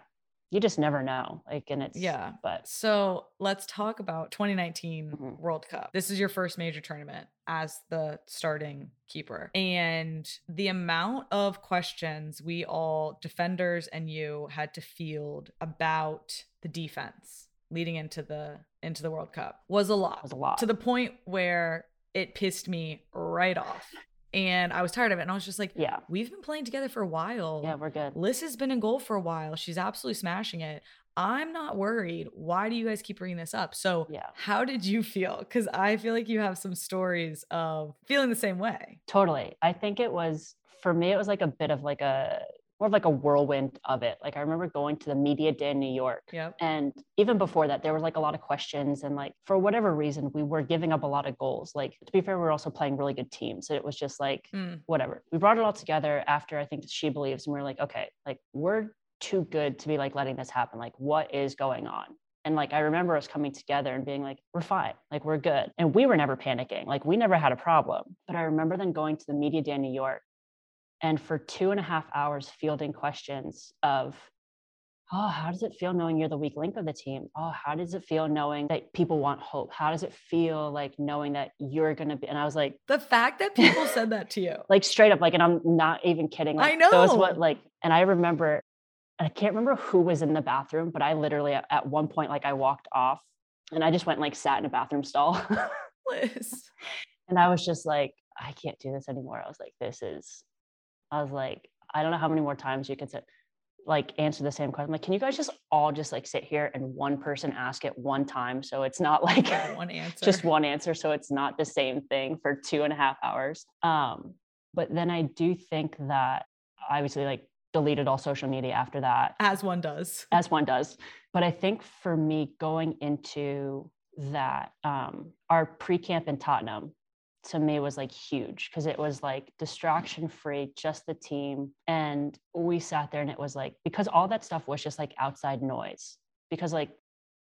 You just never know. Like, and it's, Yeah. but So let's talk about 2019 Mhm. World Cup. This is your first major tournament as the starting keeper. And the amount of questions we all, defenders and you, had to field about the defense leading into the into the World Cup was a lot. was a lot. To the point where it pissed me right off. And I was tired of it. And I was just like, yeah. we've been playing together for a while. Yeah, we're good. Liz has been in goal for a while. She's absolutely smashing it. I'm not worried. Why do you guys keep bringing this up? So, Yeah. how did you feel? Because I feel like you have some stories of feeling the same way. Totally. I think it was, for me, it was like a bit of like a, more of like a whirlwind of it. Like I remember going to the media day in New York Yep. And even before that, there was like a lot of questions. And like, for whatever reason, we were giving up a lot of goals. Like, to be fair, we were also playing really good teams. So it was just like, Mm, whatever. We brought it all together after I think SheBelieves. And we are like, okay, like, we're too good to be like letting this happen. Like, what is going on? And like, I remember us coming together and being like, we're fine. Like, we're good. And we were never panicking. Like, we never had a problem. But I remember then going to the media day in New York and for two and a half hours fielding questions of, oh, how does it feel knowing you're the weak link of the team? Oh, how does it feel knowing that people want hope? How does it feel like knowing that you're going to be? And I was like, The fact that people said that to you. like straight up, like, and I'm not even kidding. I know Those what like, and I remember, and I can't remember who was in the bathroom, but I literally at, at one point, like, I walked off and I just went like sat in a bathroom stall. Liz. and I was just like, I can't do this anymore. I was like, this is, I was like, I don't know how many more times you could say, like answer the same question. I'm like, can you guys just all just like sit here and one person ask it one time? So it's not like One answer. just one answer. So it's not the same thing for two and a half hours. Um, but then I do think that I obviously like deleted all social media after that As one does. as one does. But I think for me, going into that, um, our pre camp in Tottenham to me was like huge because it was like distraction free, just the team. And we sat there and it was like, because all that stuff was just like outside noise. Because like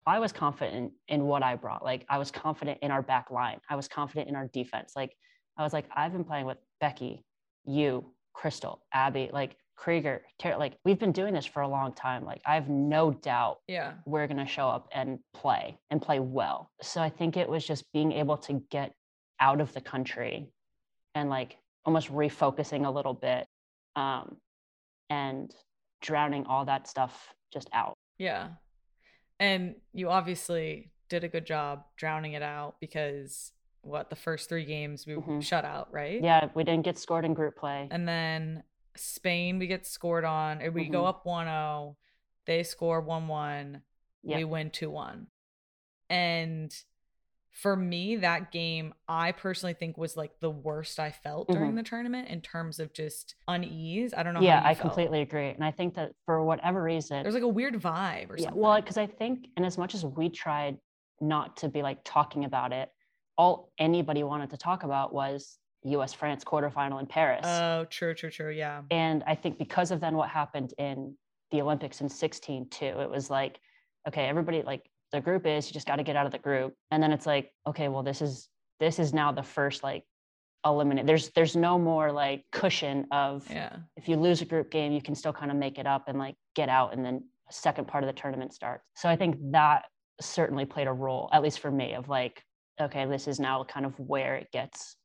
I was confident in what I brought. Like I was confident in our back line, I was confident in our defense. Like I was like, I've been playing with Becky, you, Crystal, Abby, like Krieger, Tara, like we've been doing this for a long time. Like I have no doubt Yeah. we're going to show up and play and play well. So I think it was just being able to get out of the country and like almost refocusing a little bit um, and drowning all that stuff just out. Yeah. And you obviously did a good job drowning it out because what the first three games we Mhm. shut out, right? Yeah, we didn't get scored in group play. And then Spain, we get scored on. We go Mhm. up 1 0. They score 1 1. Yeah. We win 2 1. And for me, that game I personally think was like the worst I felt during Mhm. the tournament in terms of just unease. I don't know. yeah how you i felt. completely agree and i think that for whatever reason There's like a weird vibe or yeah something. well because i think and as much as we tried not to be like talking about it all anybody wanted to talk about was us france quarterfinal in paris oh, true, true, true. Yeah. and i think because of then what happened in the olympics in 16 too it was like okay everybody like the group is you just got to get out of the group and then it's like okay well this is this is now the first like eliminate there's there's no more like cushion of Yeah. if you lose a group game you can still kind of make it up and like get out and then a second part of the tournament starts so i think that certainly played a role at least for me of like okay this is now kind of where it gets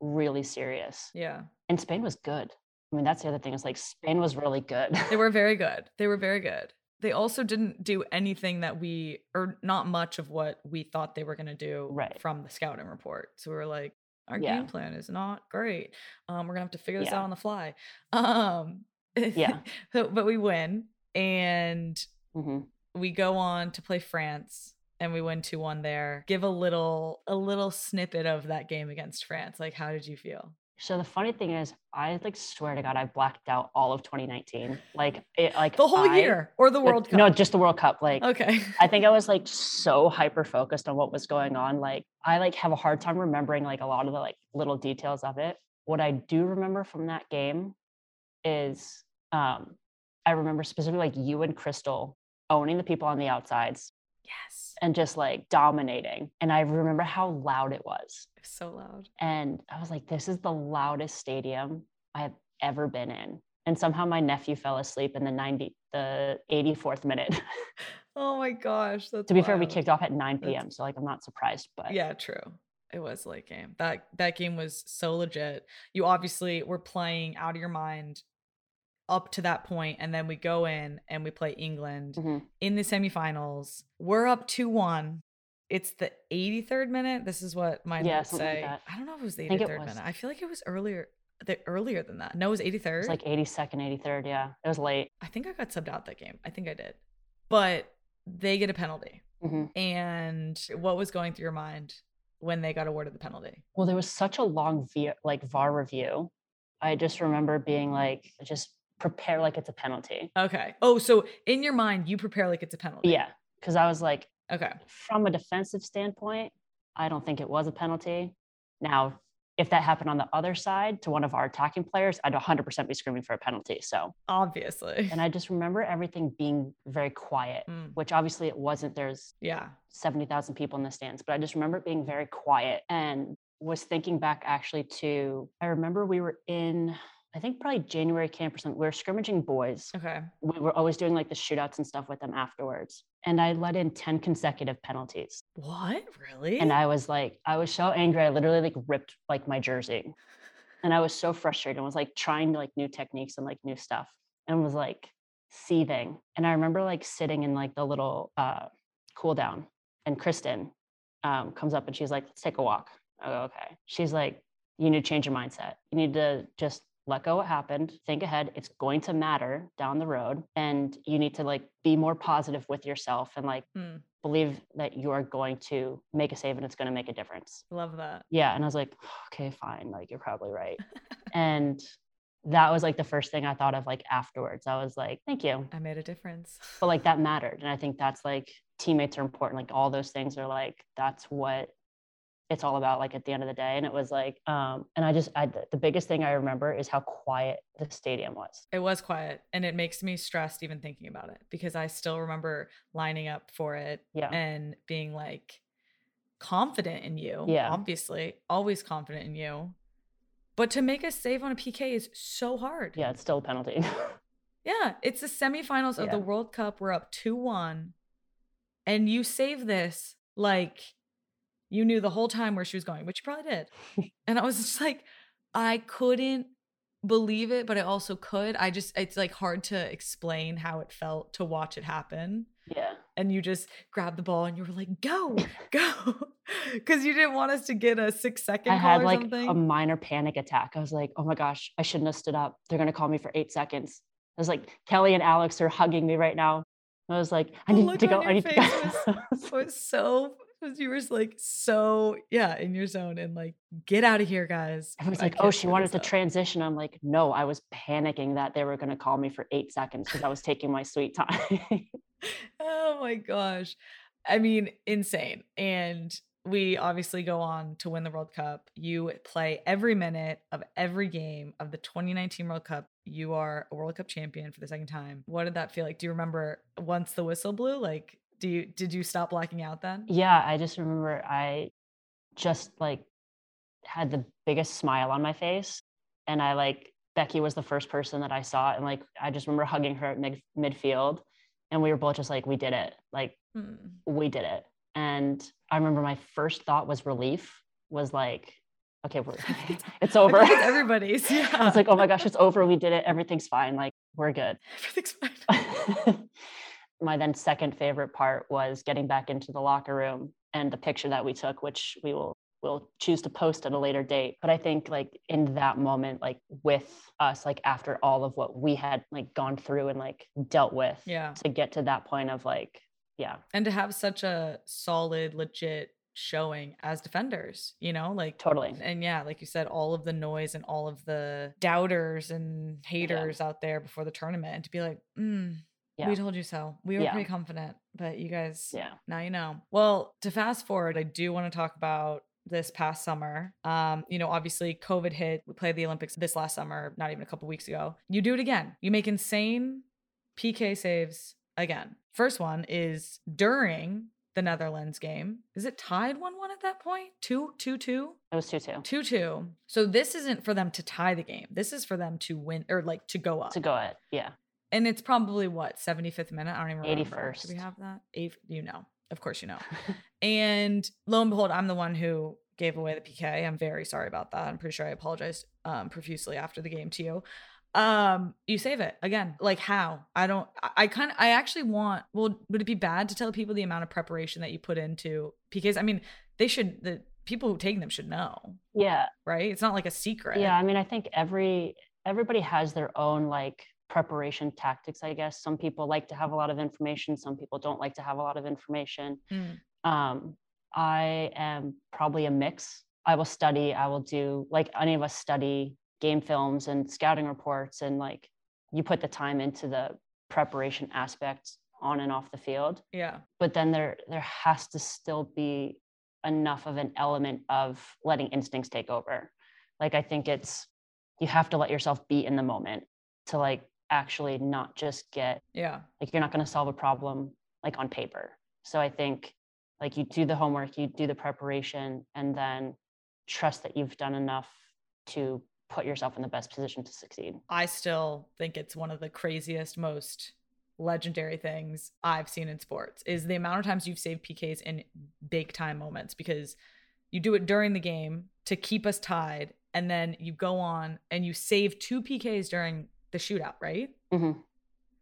really serious Yeah. and spain was good i mean that's the other thing is like spain was really good They were very good. They were very good. They also didn't do anything that we, or not much of what we thought they were going to do Right. from the scouting report. So we were like, our Yeah. game plan is not great. Um, we're gonna have to figure this Yeah. out on the fly. Um, Yeah. so, but we win, and hmm we go on to play France, and we win two one there. Give a little a little snippet of that game against France. Like, how did you feel? So the funny thing is i like swear to god i blacked out all of 2019 like it like The whole I- year or the like, World Cup? no just the world cup like Okay. I think I was like so hyper focused on what was going on. Like I like have a hard time remembering like a lot of the like little details of it. What I do remember from that game is um I remember specifically like you and Crystal owning the people on the outsides yes. and just like dominating. And I remember how loud it was. It was so loud. And I was like, this is the loudest stadium I have ever been in. And somehow my nephew fell asleep in the 90 the 84th minute. Oh my gosh. That's to be fair, we kicked off at 9 That's- p.m. So like I'm not surprised, but Yeah, true. It was late game. That that game was so legit. You obviously were playing out of your mind up to that point, and then we go in and we play England Mhm. in the semifinals. We're up two one. It's the 83rd minute. This is what my Yeah, notes something like say. I don't know if it was the think it 83rd was. minute. I feel like it was earlier. The earlier than that. No, it was 83rd. It was like 82nd, 83rd. Yeah, it was late. I think I got subbed out that game. I think I did. But they get a penalty. hmm And what was going through your mind when they got awarded the penalty? Well, there was such a long v- like VAR review. I just remember being like, just prepare like it's a penalty. Okay. Oh, so in your mind, you prepare like it's a penalty. Yeah, because I was like, Okay. from a defensive standpoint, I don't think it was a penalty. Now, if that happened on the other side to one of our attacking players, I'd 100% be screaming for a penalty. So, Obviously. and I just remember everything being very quiet, Mm, which obviously it wasn't. There's yeah. 70,000 people in the stands, but I just remember it being very quiet and was thinking back actually to, I remember we were in, I think probably January camp or something. We were scrimmaging boys. Okay. We were always doing like the shootouts and stuff with them afterwards. And I let in 10 consecutive penalties. What? Really? And I was like, I was so angry. I literally like ripped like my jersey. And I was so frustrated and was like trying like new techniques and like new stuff and was like seething. And I remember like sitting in like the little uh, cool down and Kristen um, comes up and she's like, let's take a walk. I go, okay. She's like, you need to change your mindset. You need to just let go what happened, think ahead. It's going to matter down the road. And you need to like be more positive with yourself and like Hmm, believe that you are going to make a save and it's going to make a difference. love that. Yeah. And I was like, okay, fine. Like, you're probably right. and that was like the first thing I thought of like afterwards. I was like, thank you. I made a difference. But like that mattered. And I think that's like teammates are important. Like all those things are like, that's what it's all about like at the end of the day and it was like um and i just I, the- biggest thing i remember is how quiet the stadium was It was quiet and it makes me stressed even thinking about it because I still remember lining up for it yeah and being like confident in you. Yeah. Obviously, always confident in you. But to make a save on a PK is so hard. yeah it's still a penalty Yeah, it's the semifinals of Yeah. the World Cup. We're up 2 1. And you save this like you knew the whole time where she was going, which you probably did. and I was just like, I couldn't believe it, but I also could. I just, it's like hard to explain how it felt to watch it happen. yeah And you just grabbed the ball and you were like, go, go. Because you didn't want us to get a six second I had like something. a minor panic attack. I was like, oh my gosh, I shouldn't have stood up. They're gonna call me for eight seconds. I was like, Kelly and Alex are hugging me right now. I was like, I need to go. I need to go. it was so Because you were like so yeah in your zone and like get out of here, guys. I was like, oh, she wanted to up." transition. I'm like, no, I was panicking that they were going to call me for eight seconds because I was taking my sweet time. Oh my gosh. I mean, insane. And we obviously go on to win the World Cup. You play every minute of every game of the 2019 World Cup. You are a World Cup champion for the second time. What did that feel like? Do you remember once the whistle blew? Like, do you did you stop blacking out then? yeah, I just remember I just like had the biggest smile on my face. And I like, Becky was the first person that I saw. And like, I just remember hugging her at mid- midfield. And we were both just like, we did it. Like, Hmm. we did it. And I remember my first thought was relief, was like, okay, we're, it's over. it's everybody's. Yeah. I was like, oh my gosh, it's over. We did it. Everything's fine. Like, we're good. everything's fine. My then second favorite part was getting back into the locker room and the picture that we took, which we will will choose to post at a later date. But I think like in that moment, like with us, like after all of what we had like gone through and like dealt with Yeah. to get to that point of like, yeah, And to have such a solid, legit showing as defenders, you know, like totally. and yeah, like you said, all of the noise and all of the doubters and haters out there before the tournament, and to be like, mm, Yeah. we told you so. We were Yeah. pretty confident, but you guys, Yeah. now you know. Well, to fast forward, I do want to talk about this past summer. Um, you know, obviously COVID hit. We played the Olympics this last summer, not even a couple weeks ago. You do it again. You make insane PK saves again. First one is during the Netherlands game. Is it tied 1 1 at that point? 2 2 2? It was 2 2 2 2. So this isn't for them to tie the game. This is for them to win or like to go up. to go at. Yeah. And it's probably what, 75th minute? I don't even remember. 81st. Do we have that? Eight, you know. Of course you know. and lo and behold, I'm the one who gave away the PK. I'm very sorry about that. I'm pretty sure I apologized um, profusely after the game to you. Um, you save it again. Like how? I don't. I, I kind of. I actually want. Well, would it be bad to tell people the amount of preparation that you put into PKs? I mean, they should. The people who take them should know, Yeah. right? It's not like a secret. Yeah, I mean, I think every everybody has their own like preparation tactics, I guess. Some people like to have a lot of information, some people don't like to have a lot of information. Mm. Um, I am probably a mix. I will study, I will do like any of us study game films and scouting reports and like you put the time into the preparation aspects on and off the field Yeah. but then there there has to still be enough of an element of letting instincts take over like i think it's you have to let yourself be in the moment to like actually not just get Yeah. like you're not going to solve a problem like on paper so i think like you do the homework you do the preparation and then trust that you've done enough to put yourself in the best position to succeed I still think it's one of the craziest, most legendary things I've seen in sports is the amount of times you've saved PKs in big time moments because you do it during the game to keep us tied. And then you go on and you save two PKs during the shootout, right? hmm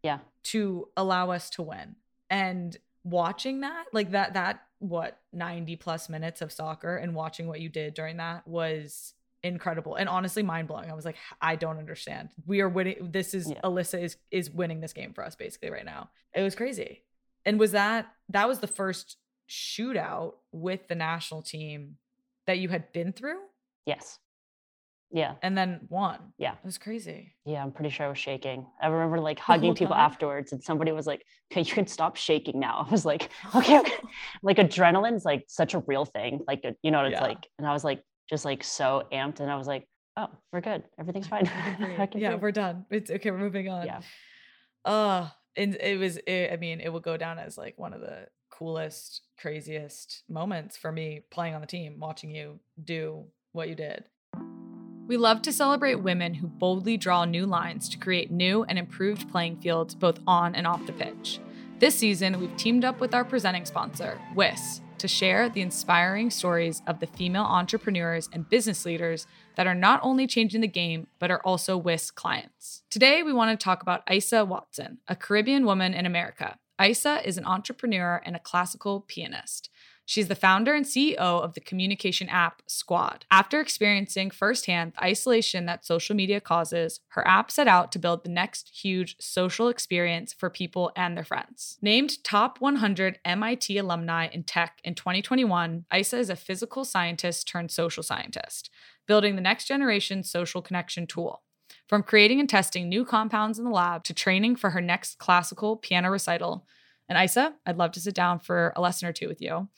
yeah To allow us to win. And watching that, like that, that, what, 90 plus minutes of soccer and watching what you did during that was incredible and honestly mind blowing. I was like, I don't understand. We are winning. This is Yeah. Alyssa is is winning this game for us basically right now. It was crazy. And was that that was the first shootout with the national team that you had been through yes yeah and then won? Yeah. it was crazy. Yeah, I'm pretty sure I was shaking. I remember like hugging people time? afterwards, and somebody was like, "Okay, you can stop shaking now." I was like, "Okay, okay." like adrenaline is like such a real thing. Like uh, you know what it's Yeah. like, and I was like just like so amped, and I was like, "Oh, we're good. Everything's fine." I can breathe. I can yeah, we're done. It's okay. We're moving on. yeah, Uh and it was it, I mean, it will go down as like one of the coolest, craziest moments for me playing on the team, watching you do what you did. We love to celebrate women who boldly draw new lines to create new and improved playing fields both on and off the pitch. This season, we've teamed up with our presenting sponsor, WIS, to share the inspiring stories of the female entrepreneurs and business leaders that are not only changing the game, but are also WIS clients. Today, we want to talk about Isa Watson, a Caribbean woman in America. Isa is an entrepreneur and a classical pianist. She's the founder and CEO of the communication app Squad. After experiencing firsthand the isolation that social media causes, her app set out to build the next huge social experience for people and their friends. Named top 100 MIT alumni in tech in 2021, Isa is a physical scientist turned social scientist, building the next generation social connection tool. From creating and testing new compounds in the lab to training for her next classical piano recital. And Isa, I'd love to sit down for a lesson or two with you.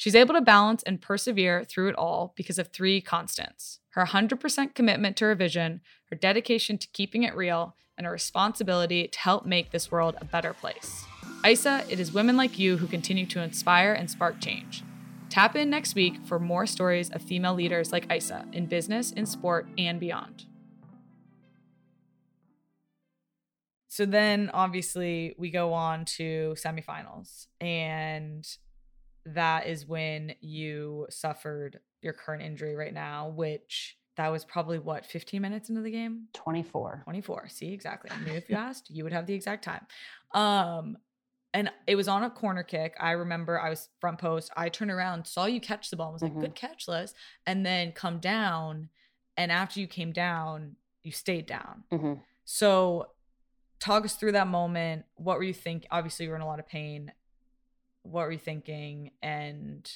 She's able to balance and persevere through it all because of three constants her 100% commitment to her vision, her dedication to keeping it real, and her responsibility to help make this world a better place. Isa, it is women like you who continue to inspire and spark change. Tap in next week for more stories of female leaders like Isa in business, in sport, and beyond. So then obviously we go on to semifinals and that is when you suffered your current injury right now, which that was probably what 15 minutes into the game? 24 24 see exactly. I knew if you asked you would have the exact time. Um and it was on a corner kick. I remember i was front post. I turned around saw you catch the ball and was like Mhm. good catch liz and then come down and after you came down you stayed down. Hmm so talk us through that moment. What were you thinking obviously you were in a lot of pain what were you thinking? And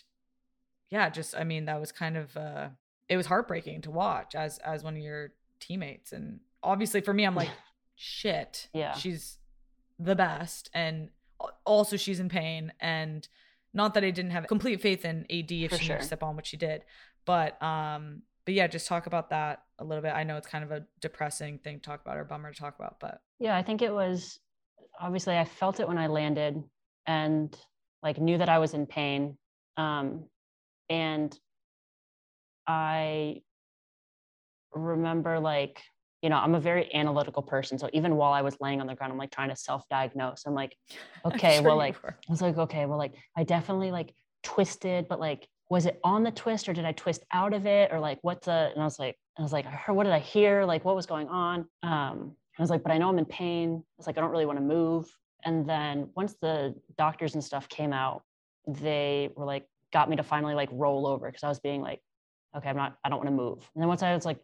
yeah just i mean that was kind of uh it was heartbreaking to watch as as one of your teammates. And obviously for me i'm like shit Yeah. she's the best. And also she's in pain. And not that i didn't have complete faith in ad if For she sure. step on what she did. But um but yeah just talk about that a little bit. I know it's kind of a depressing thing to talk about or bummer to talk about but Yeah, I think it was obviously I felt it when I landed. And like knew that I was in pain. Um, and I remember like, you know, I'm a very analytical person. So even while I was laying on the ground, I'm like trying to self-diagnose. I'm like, I'm okay, sure well, like were. I was like, okay, well, like I definitely like twisted, but like, was it on the twist or did I twist out of it? Or like, what's a, and I was like, I was like, I heard, what did I hear? Like, what was going on? Um, I was like, but I know I'm in pain. I was like, I don't really want to move. And then once the doctors and stuff came out, they were like, got me to finally like roll over because I was being like, okay, I'm not, I don't want to move. And then once I was like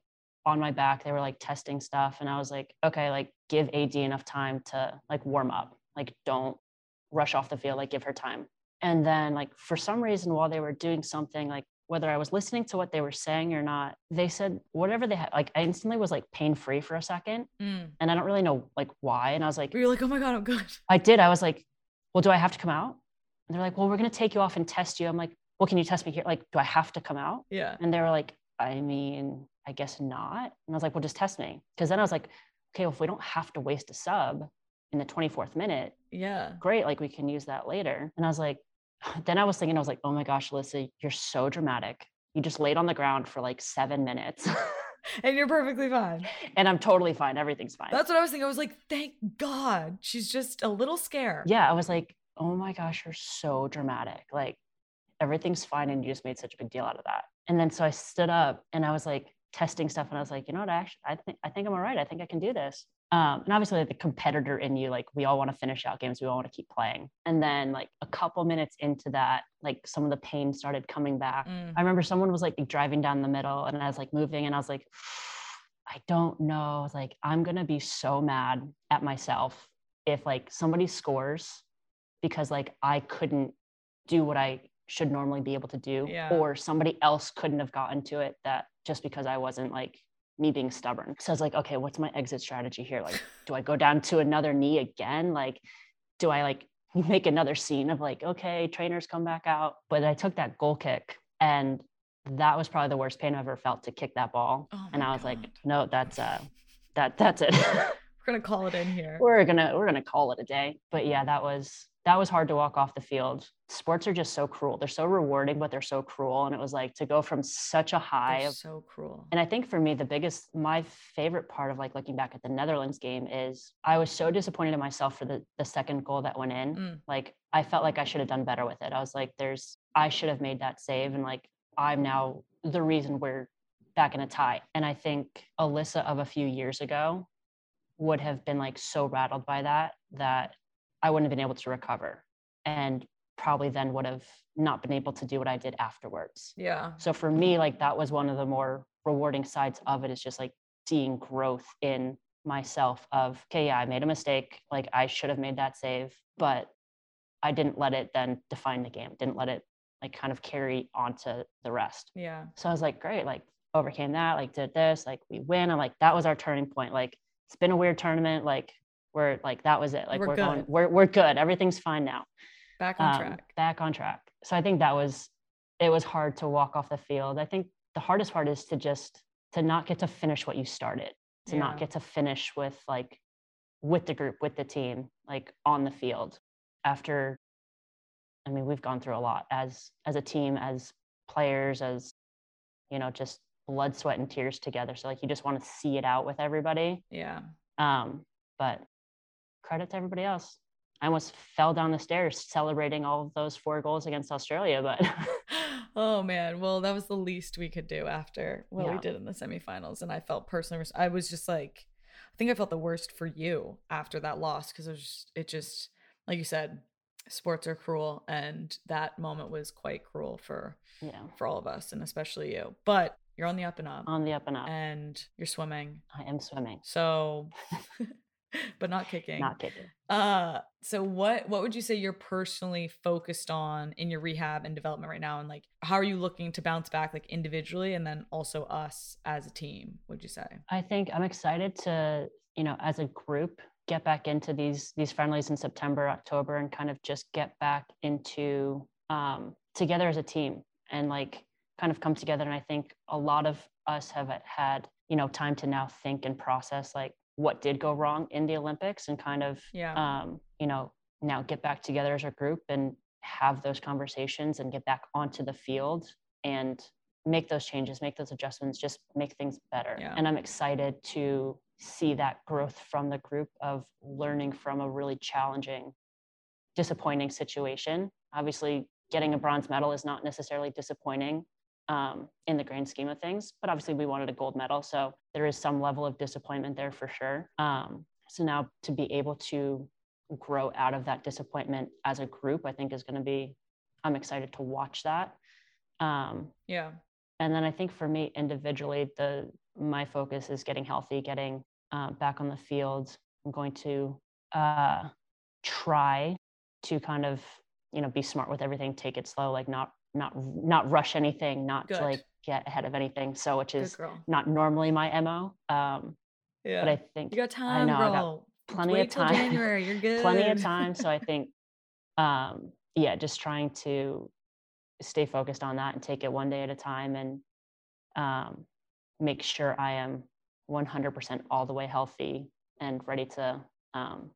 on my back, they were like testing stuff. And I was like, okay, like give AD enough time to like warm up. Like, don't rush off the field, like give her time. And then like for some reason while they were doing something, like whether I was listening to what they were saying or not, they said whatever they had, like I instantly was like pain free for a second. Mm. And I don't really know like why. And I was like, you're like oh my god i'm good I did. I was like, well, do I have to come out? And they're like, well, we're going to take you off and test you. I'm like, well, can you test me here? Like, do I have to come out? yeah And they were like, I mean, I guess not. And I was like, well, just test me. Because then I was like, okay, well, if we don't have to waste a sub in the 24th minute, yeah great. Like, we can use that later. And I was like, then I was thinking, I was like, oh my gosh, Alyssa, you're so dramatic. You just laid on the ground for like seven minutes and you're perfectly fine and I'm totally fine. Everything's fine. that's what i was thinking i was like thank god she's just a little scared yeah, I was like, oh my gosh, you're so dramatic. Like everything's fine. And you just made such a big deal out of that. And then so I stood up and I was like testing stuff and I was like, you know what, I actually, I think, I think I'm all right. I think I can do this. Um, and obviously like, the competitor in you, like we all want to finish out games. We all want to keep playing. And then like a couple minutes into that, like some of the pain started coming back. Mm. I remember someone was like driving down the middle and I was like moving and I was like, I don't know. I was like, I'm going to be so mad at myself if like somebody scores because like I couldn't do what I should normally be able to do Yeah. or somebody else couldn't have gotten to it that just because I wasn't like me being stubborn. So I was like, okay, what's my exit strategy here? Like, do I go down to another knee again? Like, do I like make another scene of like, okay, trainers come back out? But I took that goal kick and that was probably the worst pain I've ever felt to kick that ball. Oh and I was like, no, that's uh that that's it. we're gonna call it in here we're gonna we're gonna call it a day. But yeah, that was that was hard to walk off the field. Sports are just so cruel. They're so rewarding, but they're so cruel. And it was like to go from such a high of so cruel and I think for me, the biggest, my favorite part of like looking back at the Netherlands game is I was so disappointed in myself for the, the second goal that went in. Mm. Like I felt like I should have done better with it. I was like, there's, I should have made that save. And like, I'm now the reason we're back in a tie. And I think Alyssa of a few years ago would have been like so rattled by that, that I wouldn't have been able to recover. And probably then would have not been able to do what I did afterwards. Yeah. So for me, like that was one of the more rewarding sides of it is just like seeing growth in myself of, okay, yeah, I made a mistake. Like I should have made that save, but I didn't let it then define the game, didn't let it like kind of carry onto the rest. Yeah. So I was like, great, like overcame that, like did this, like we win. I'm like, that was our turning point. Like it's been a weird tournament. Like we're like, that was it. Like We're we're, going, we're, we're good. Everything's fine now. Back on Um, track. Back on track. So I think that was, it was hard to walk off the field. I think the hardest part is to just, to not get to finish what you started, to Yeah. not get to finish with like, with the group, with the team, like on the field after, I mean, we've gone through a lot as, as a team, as players, as, you know, just blood, sweat and tears together. So like, you just want to see it out with everybody. Yeah. Um, but credit to everybody else. I almost fell down the stairs celebrating all of those four goals against Australia, but oh man. Well, that was the least we could do after what we did in the semifinals. And I felt personally, I was just like, I think I felt the worst for you after that loss because it was just, it just, like you said, sports are cruel. And that moment was quite cruel for, yeah, for all of us and especially you. But you're on the up and up on the up and up. and you're swimming. I am swimming, So, but not kicking. not kicking. Uh, so what what would you say you're personally focused on in your rehab and development right now, and like how are you looking to bounce back, like individually, and then also us as a team? Would you say? I think I'm excited to, you know, as a group, get back into these these friendlies in September, October, and kind of just get back into um, together as a team and like kind of come together. And I think a lot of us have had, you know, time to now think and process like what did go wrong in the Olympics and kind of Yeah. um, you know, now get back together as a group and have those conversations and get back onto the field and make those changes, make those adjustments, just make things better. Yeah. And I'm excited to see that growth from the group of learning from a really challenging, disappointing situation. Obviously, getting a bronze medal is not necessarily disappointing um, in the grand scheme of things, but obviously we wanted a gold medal. So there is some level of disappointment there for sure. Um, so now to be able to grow out of that disappointment as a group, I think is going to be, I'm excited to watch that. Um, yeah. and then I think for me individually, the my focus is getting healthy, getting uh, back on the field. I'm going to uh, try to kind of you know be smart with everything, take it slow, like not not not rush anything, not Good. to like get ahead of anything. So which is not normally my mo. Um, Yeah. but I think you got time, know, I got plenty Wait of time. January. You're good. plenty of time. So I think, um, yeah, just trying to stay focused on that and take it one day at a time and um, make sure I am 100% all the way healthy and ready to, um,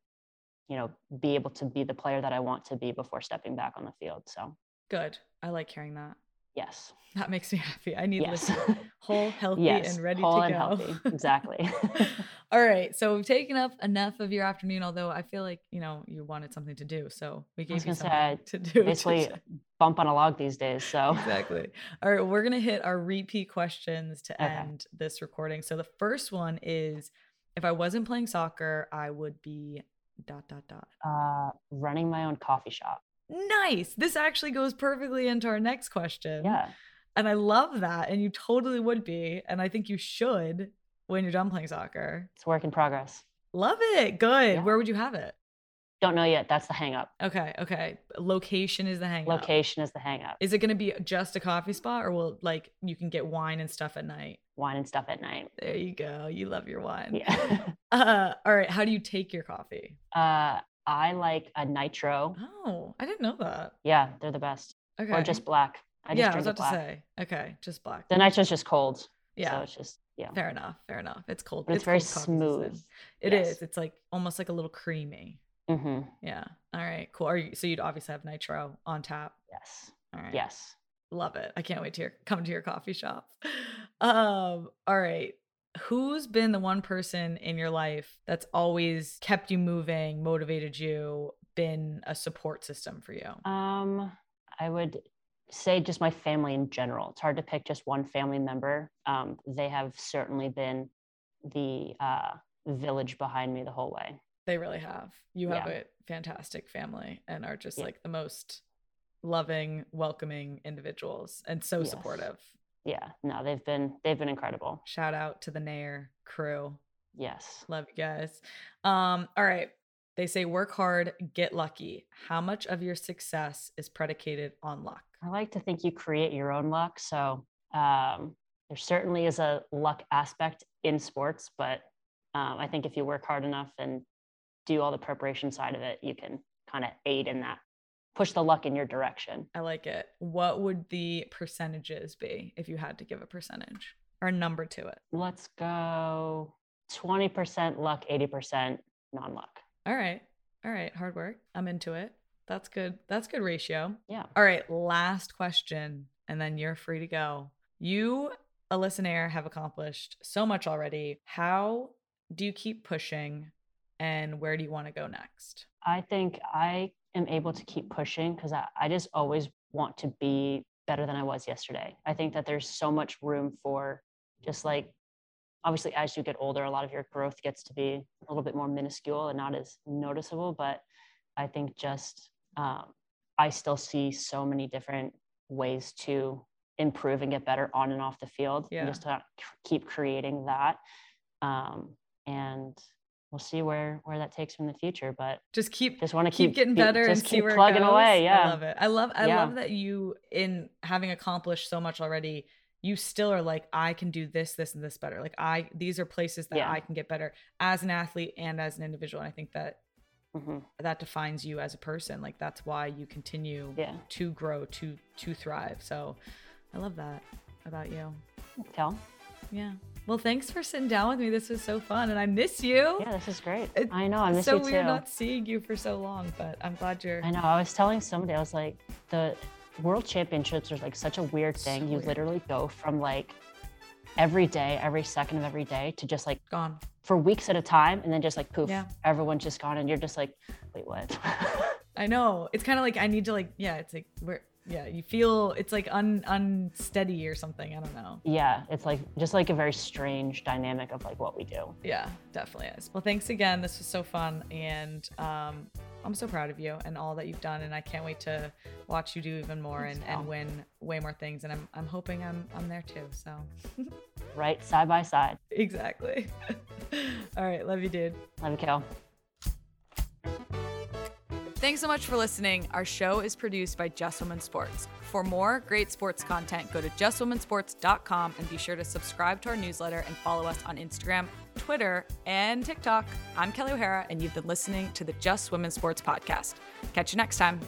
you know, be able to be the player that I want to be before stepping back on the field. So, Good. I like hearing that. yes. That makes me happy. I need Yes. listen, whole, healthy, yes. and ready whole to and go. healthy. Exactly. All right. So we've taken up enough of your afternoon, although I feel like, you know, you wanted something to do. So we gave you gonna say, something to do. Basically, today. bump on a log these days. So, exactly. All right, we're gonna hit our repeat questions to Okay. end this recording. So the first one is, if I wasn't playing soccer, I would be dot dot dot. uh, running my own coffee shop. Nice. This actually goes perfectly into our next question. Yeah. And I love that, and you totally would be, and I think you should when you're done playing soccer. It's work in progress. Love it. Good. Yeah. Where would you have it? Don't know yet. That's the hang up. Okay. Okay. Location is the hang. up. Location is the hang up. Is it going to be just a coffee spot, or will like you can get wine and stuff at night? Wine and stuff at night. There you go. You love your wine. Yeah. Uh, all right. How do you take your coffee? uh, I like a nitro. Oh, I didn't know that. Yeah, they're the best. Okay. Or just black. I just yeah, I was about black. to say. Okay, just black. The nitro's just cold. yeah, So it's just yeah. fair enough. Fair enough. It's cold. But it's, very cold smooth. It is. Yes. It's like almost like a little creamy. Mm-hmm. Yeah. All right. Cool. Are you, so you'd obviously have nitro on tap. Yes. All right. Yes. Love it. I can't wait to your, come to your coffee shop. Um. All right. Who's been the one person in your life that's always kept you moving, motivated you, been a support system for you? Um, I would say just my family in general. It's hard to pick just one family member. Um, they have certainly been the uh, village behind me the whole way. They really have. You have Yeah. a fantastic family and are just Yeah. like the most loving, welcoming individuals and so Yes. supportive. Yeah, no, they've been they've been incredible. Shout out to the Naeher crew. Yes. Love you guys. Um, all right. They say work hard, get lucky. How much of your success is predicated on luck? I like to think you create your own luck. So um, there certainly is a luck aspect in sports, but um, I think if you work hard enough and do all the preparation side of it, you can kind of aid in that, push the luck in your direction. I like it. What would the percentages be if you had to give a percentage or a number to it? Let's go 20% luck, 80% non luck. All right. All right. Hard work. I'm into it. That's good. That's good ratio. Yeah. All right. Last question, and then you're free to go. You, Alyssa Naeher, have accomplished so much already. How do you keep pushing and where do you want to go next? I think I am able to keep pushing because I, I just always want to be better than I was yesterday. I think that there's so much room for just like, obviously, as you get older, a lot of your growth gets to be a little bit more minuscule and not as noticeable. But I think just, um, I still see so many different ways to improve and get better on and off the field. Yeah. And just to keep creating that. Um, and we'll see where where that takes from the future. But Just keep just want to keep, keep, getting be- better and just see keep where plugging it goes. away. I love it. I love I Yeah. love that you in having accomplished so much already, you still are like I can do this this and this better. Like I these are places that Yeah. I can get better as an athlete and as an individual. And I think that hmm that defines you as a person. Like that's why you continue yeah. to grow, to to thrive. So I love that about you. tell Yeah. Well, thanks for sitting down with me. This was so fun and I miss you. yeah, this is great. It- I know. I miss you. It's so you weird too. not seeing you for so long, but I'm glad you're I know. I was telling somebody, I was like, the world championships are like such a weird So thing. you weird. literally go from like every day, every second of every day to just like gone. for weeks at a time, and then just like poof, Yeah. everyone's just gone, and you're just like, wait, what? I know. It's kind of like I need to like yeah, it's like where yeah, you feel it's like un unsteady or something. I don't know. yeah, it's like just like a very strange dynamic of like what we do. Yeah, definitely is. Well, thanks again. This was so fun and um I'm so proud of you and all that you've done and I can't wait to watch you do even more and, and win way more things and I'm I'm hoping I'm I'm there too. So Right, side by side. exactly. all right, love you dude. Love you, Kel. Thanks so much for listening. Our show is produced by Just Women Sports. For more great sports content, go to justwomensports.com and be sure to subscribe to our newsletter and follow us on Instagram, Twitter, and TikTok. I'm Kelly O'Hara, and you've been listening to the Just Women Sports Podcast. Catch you next time.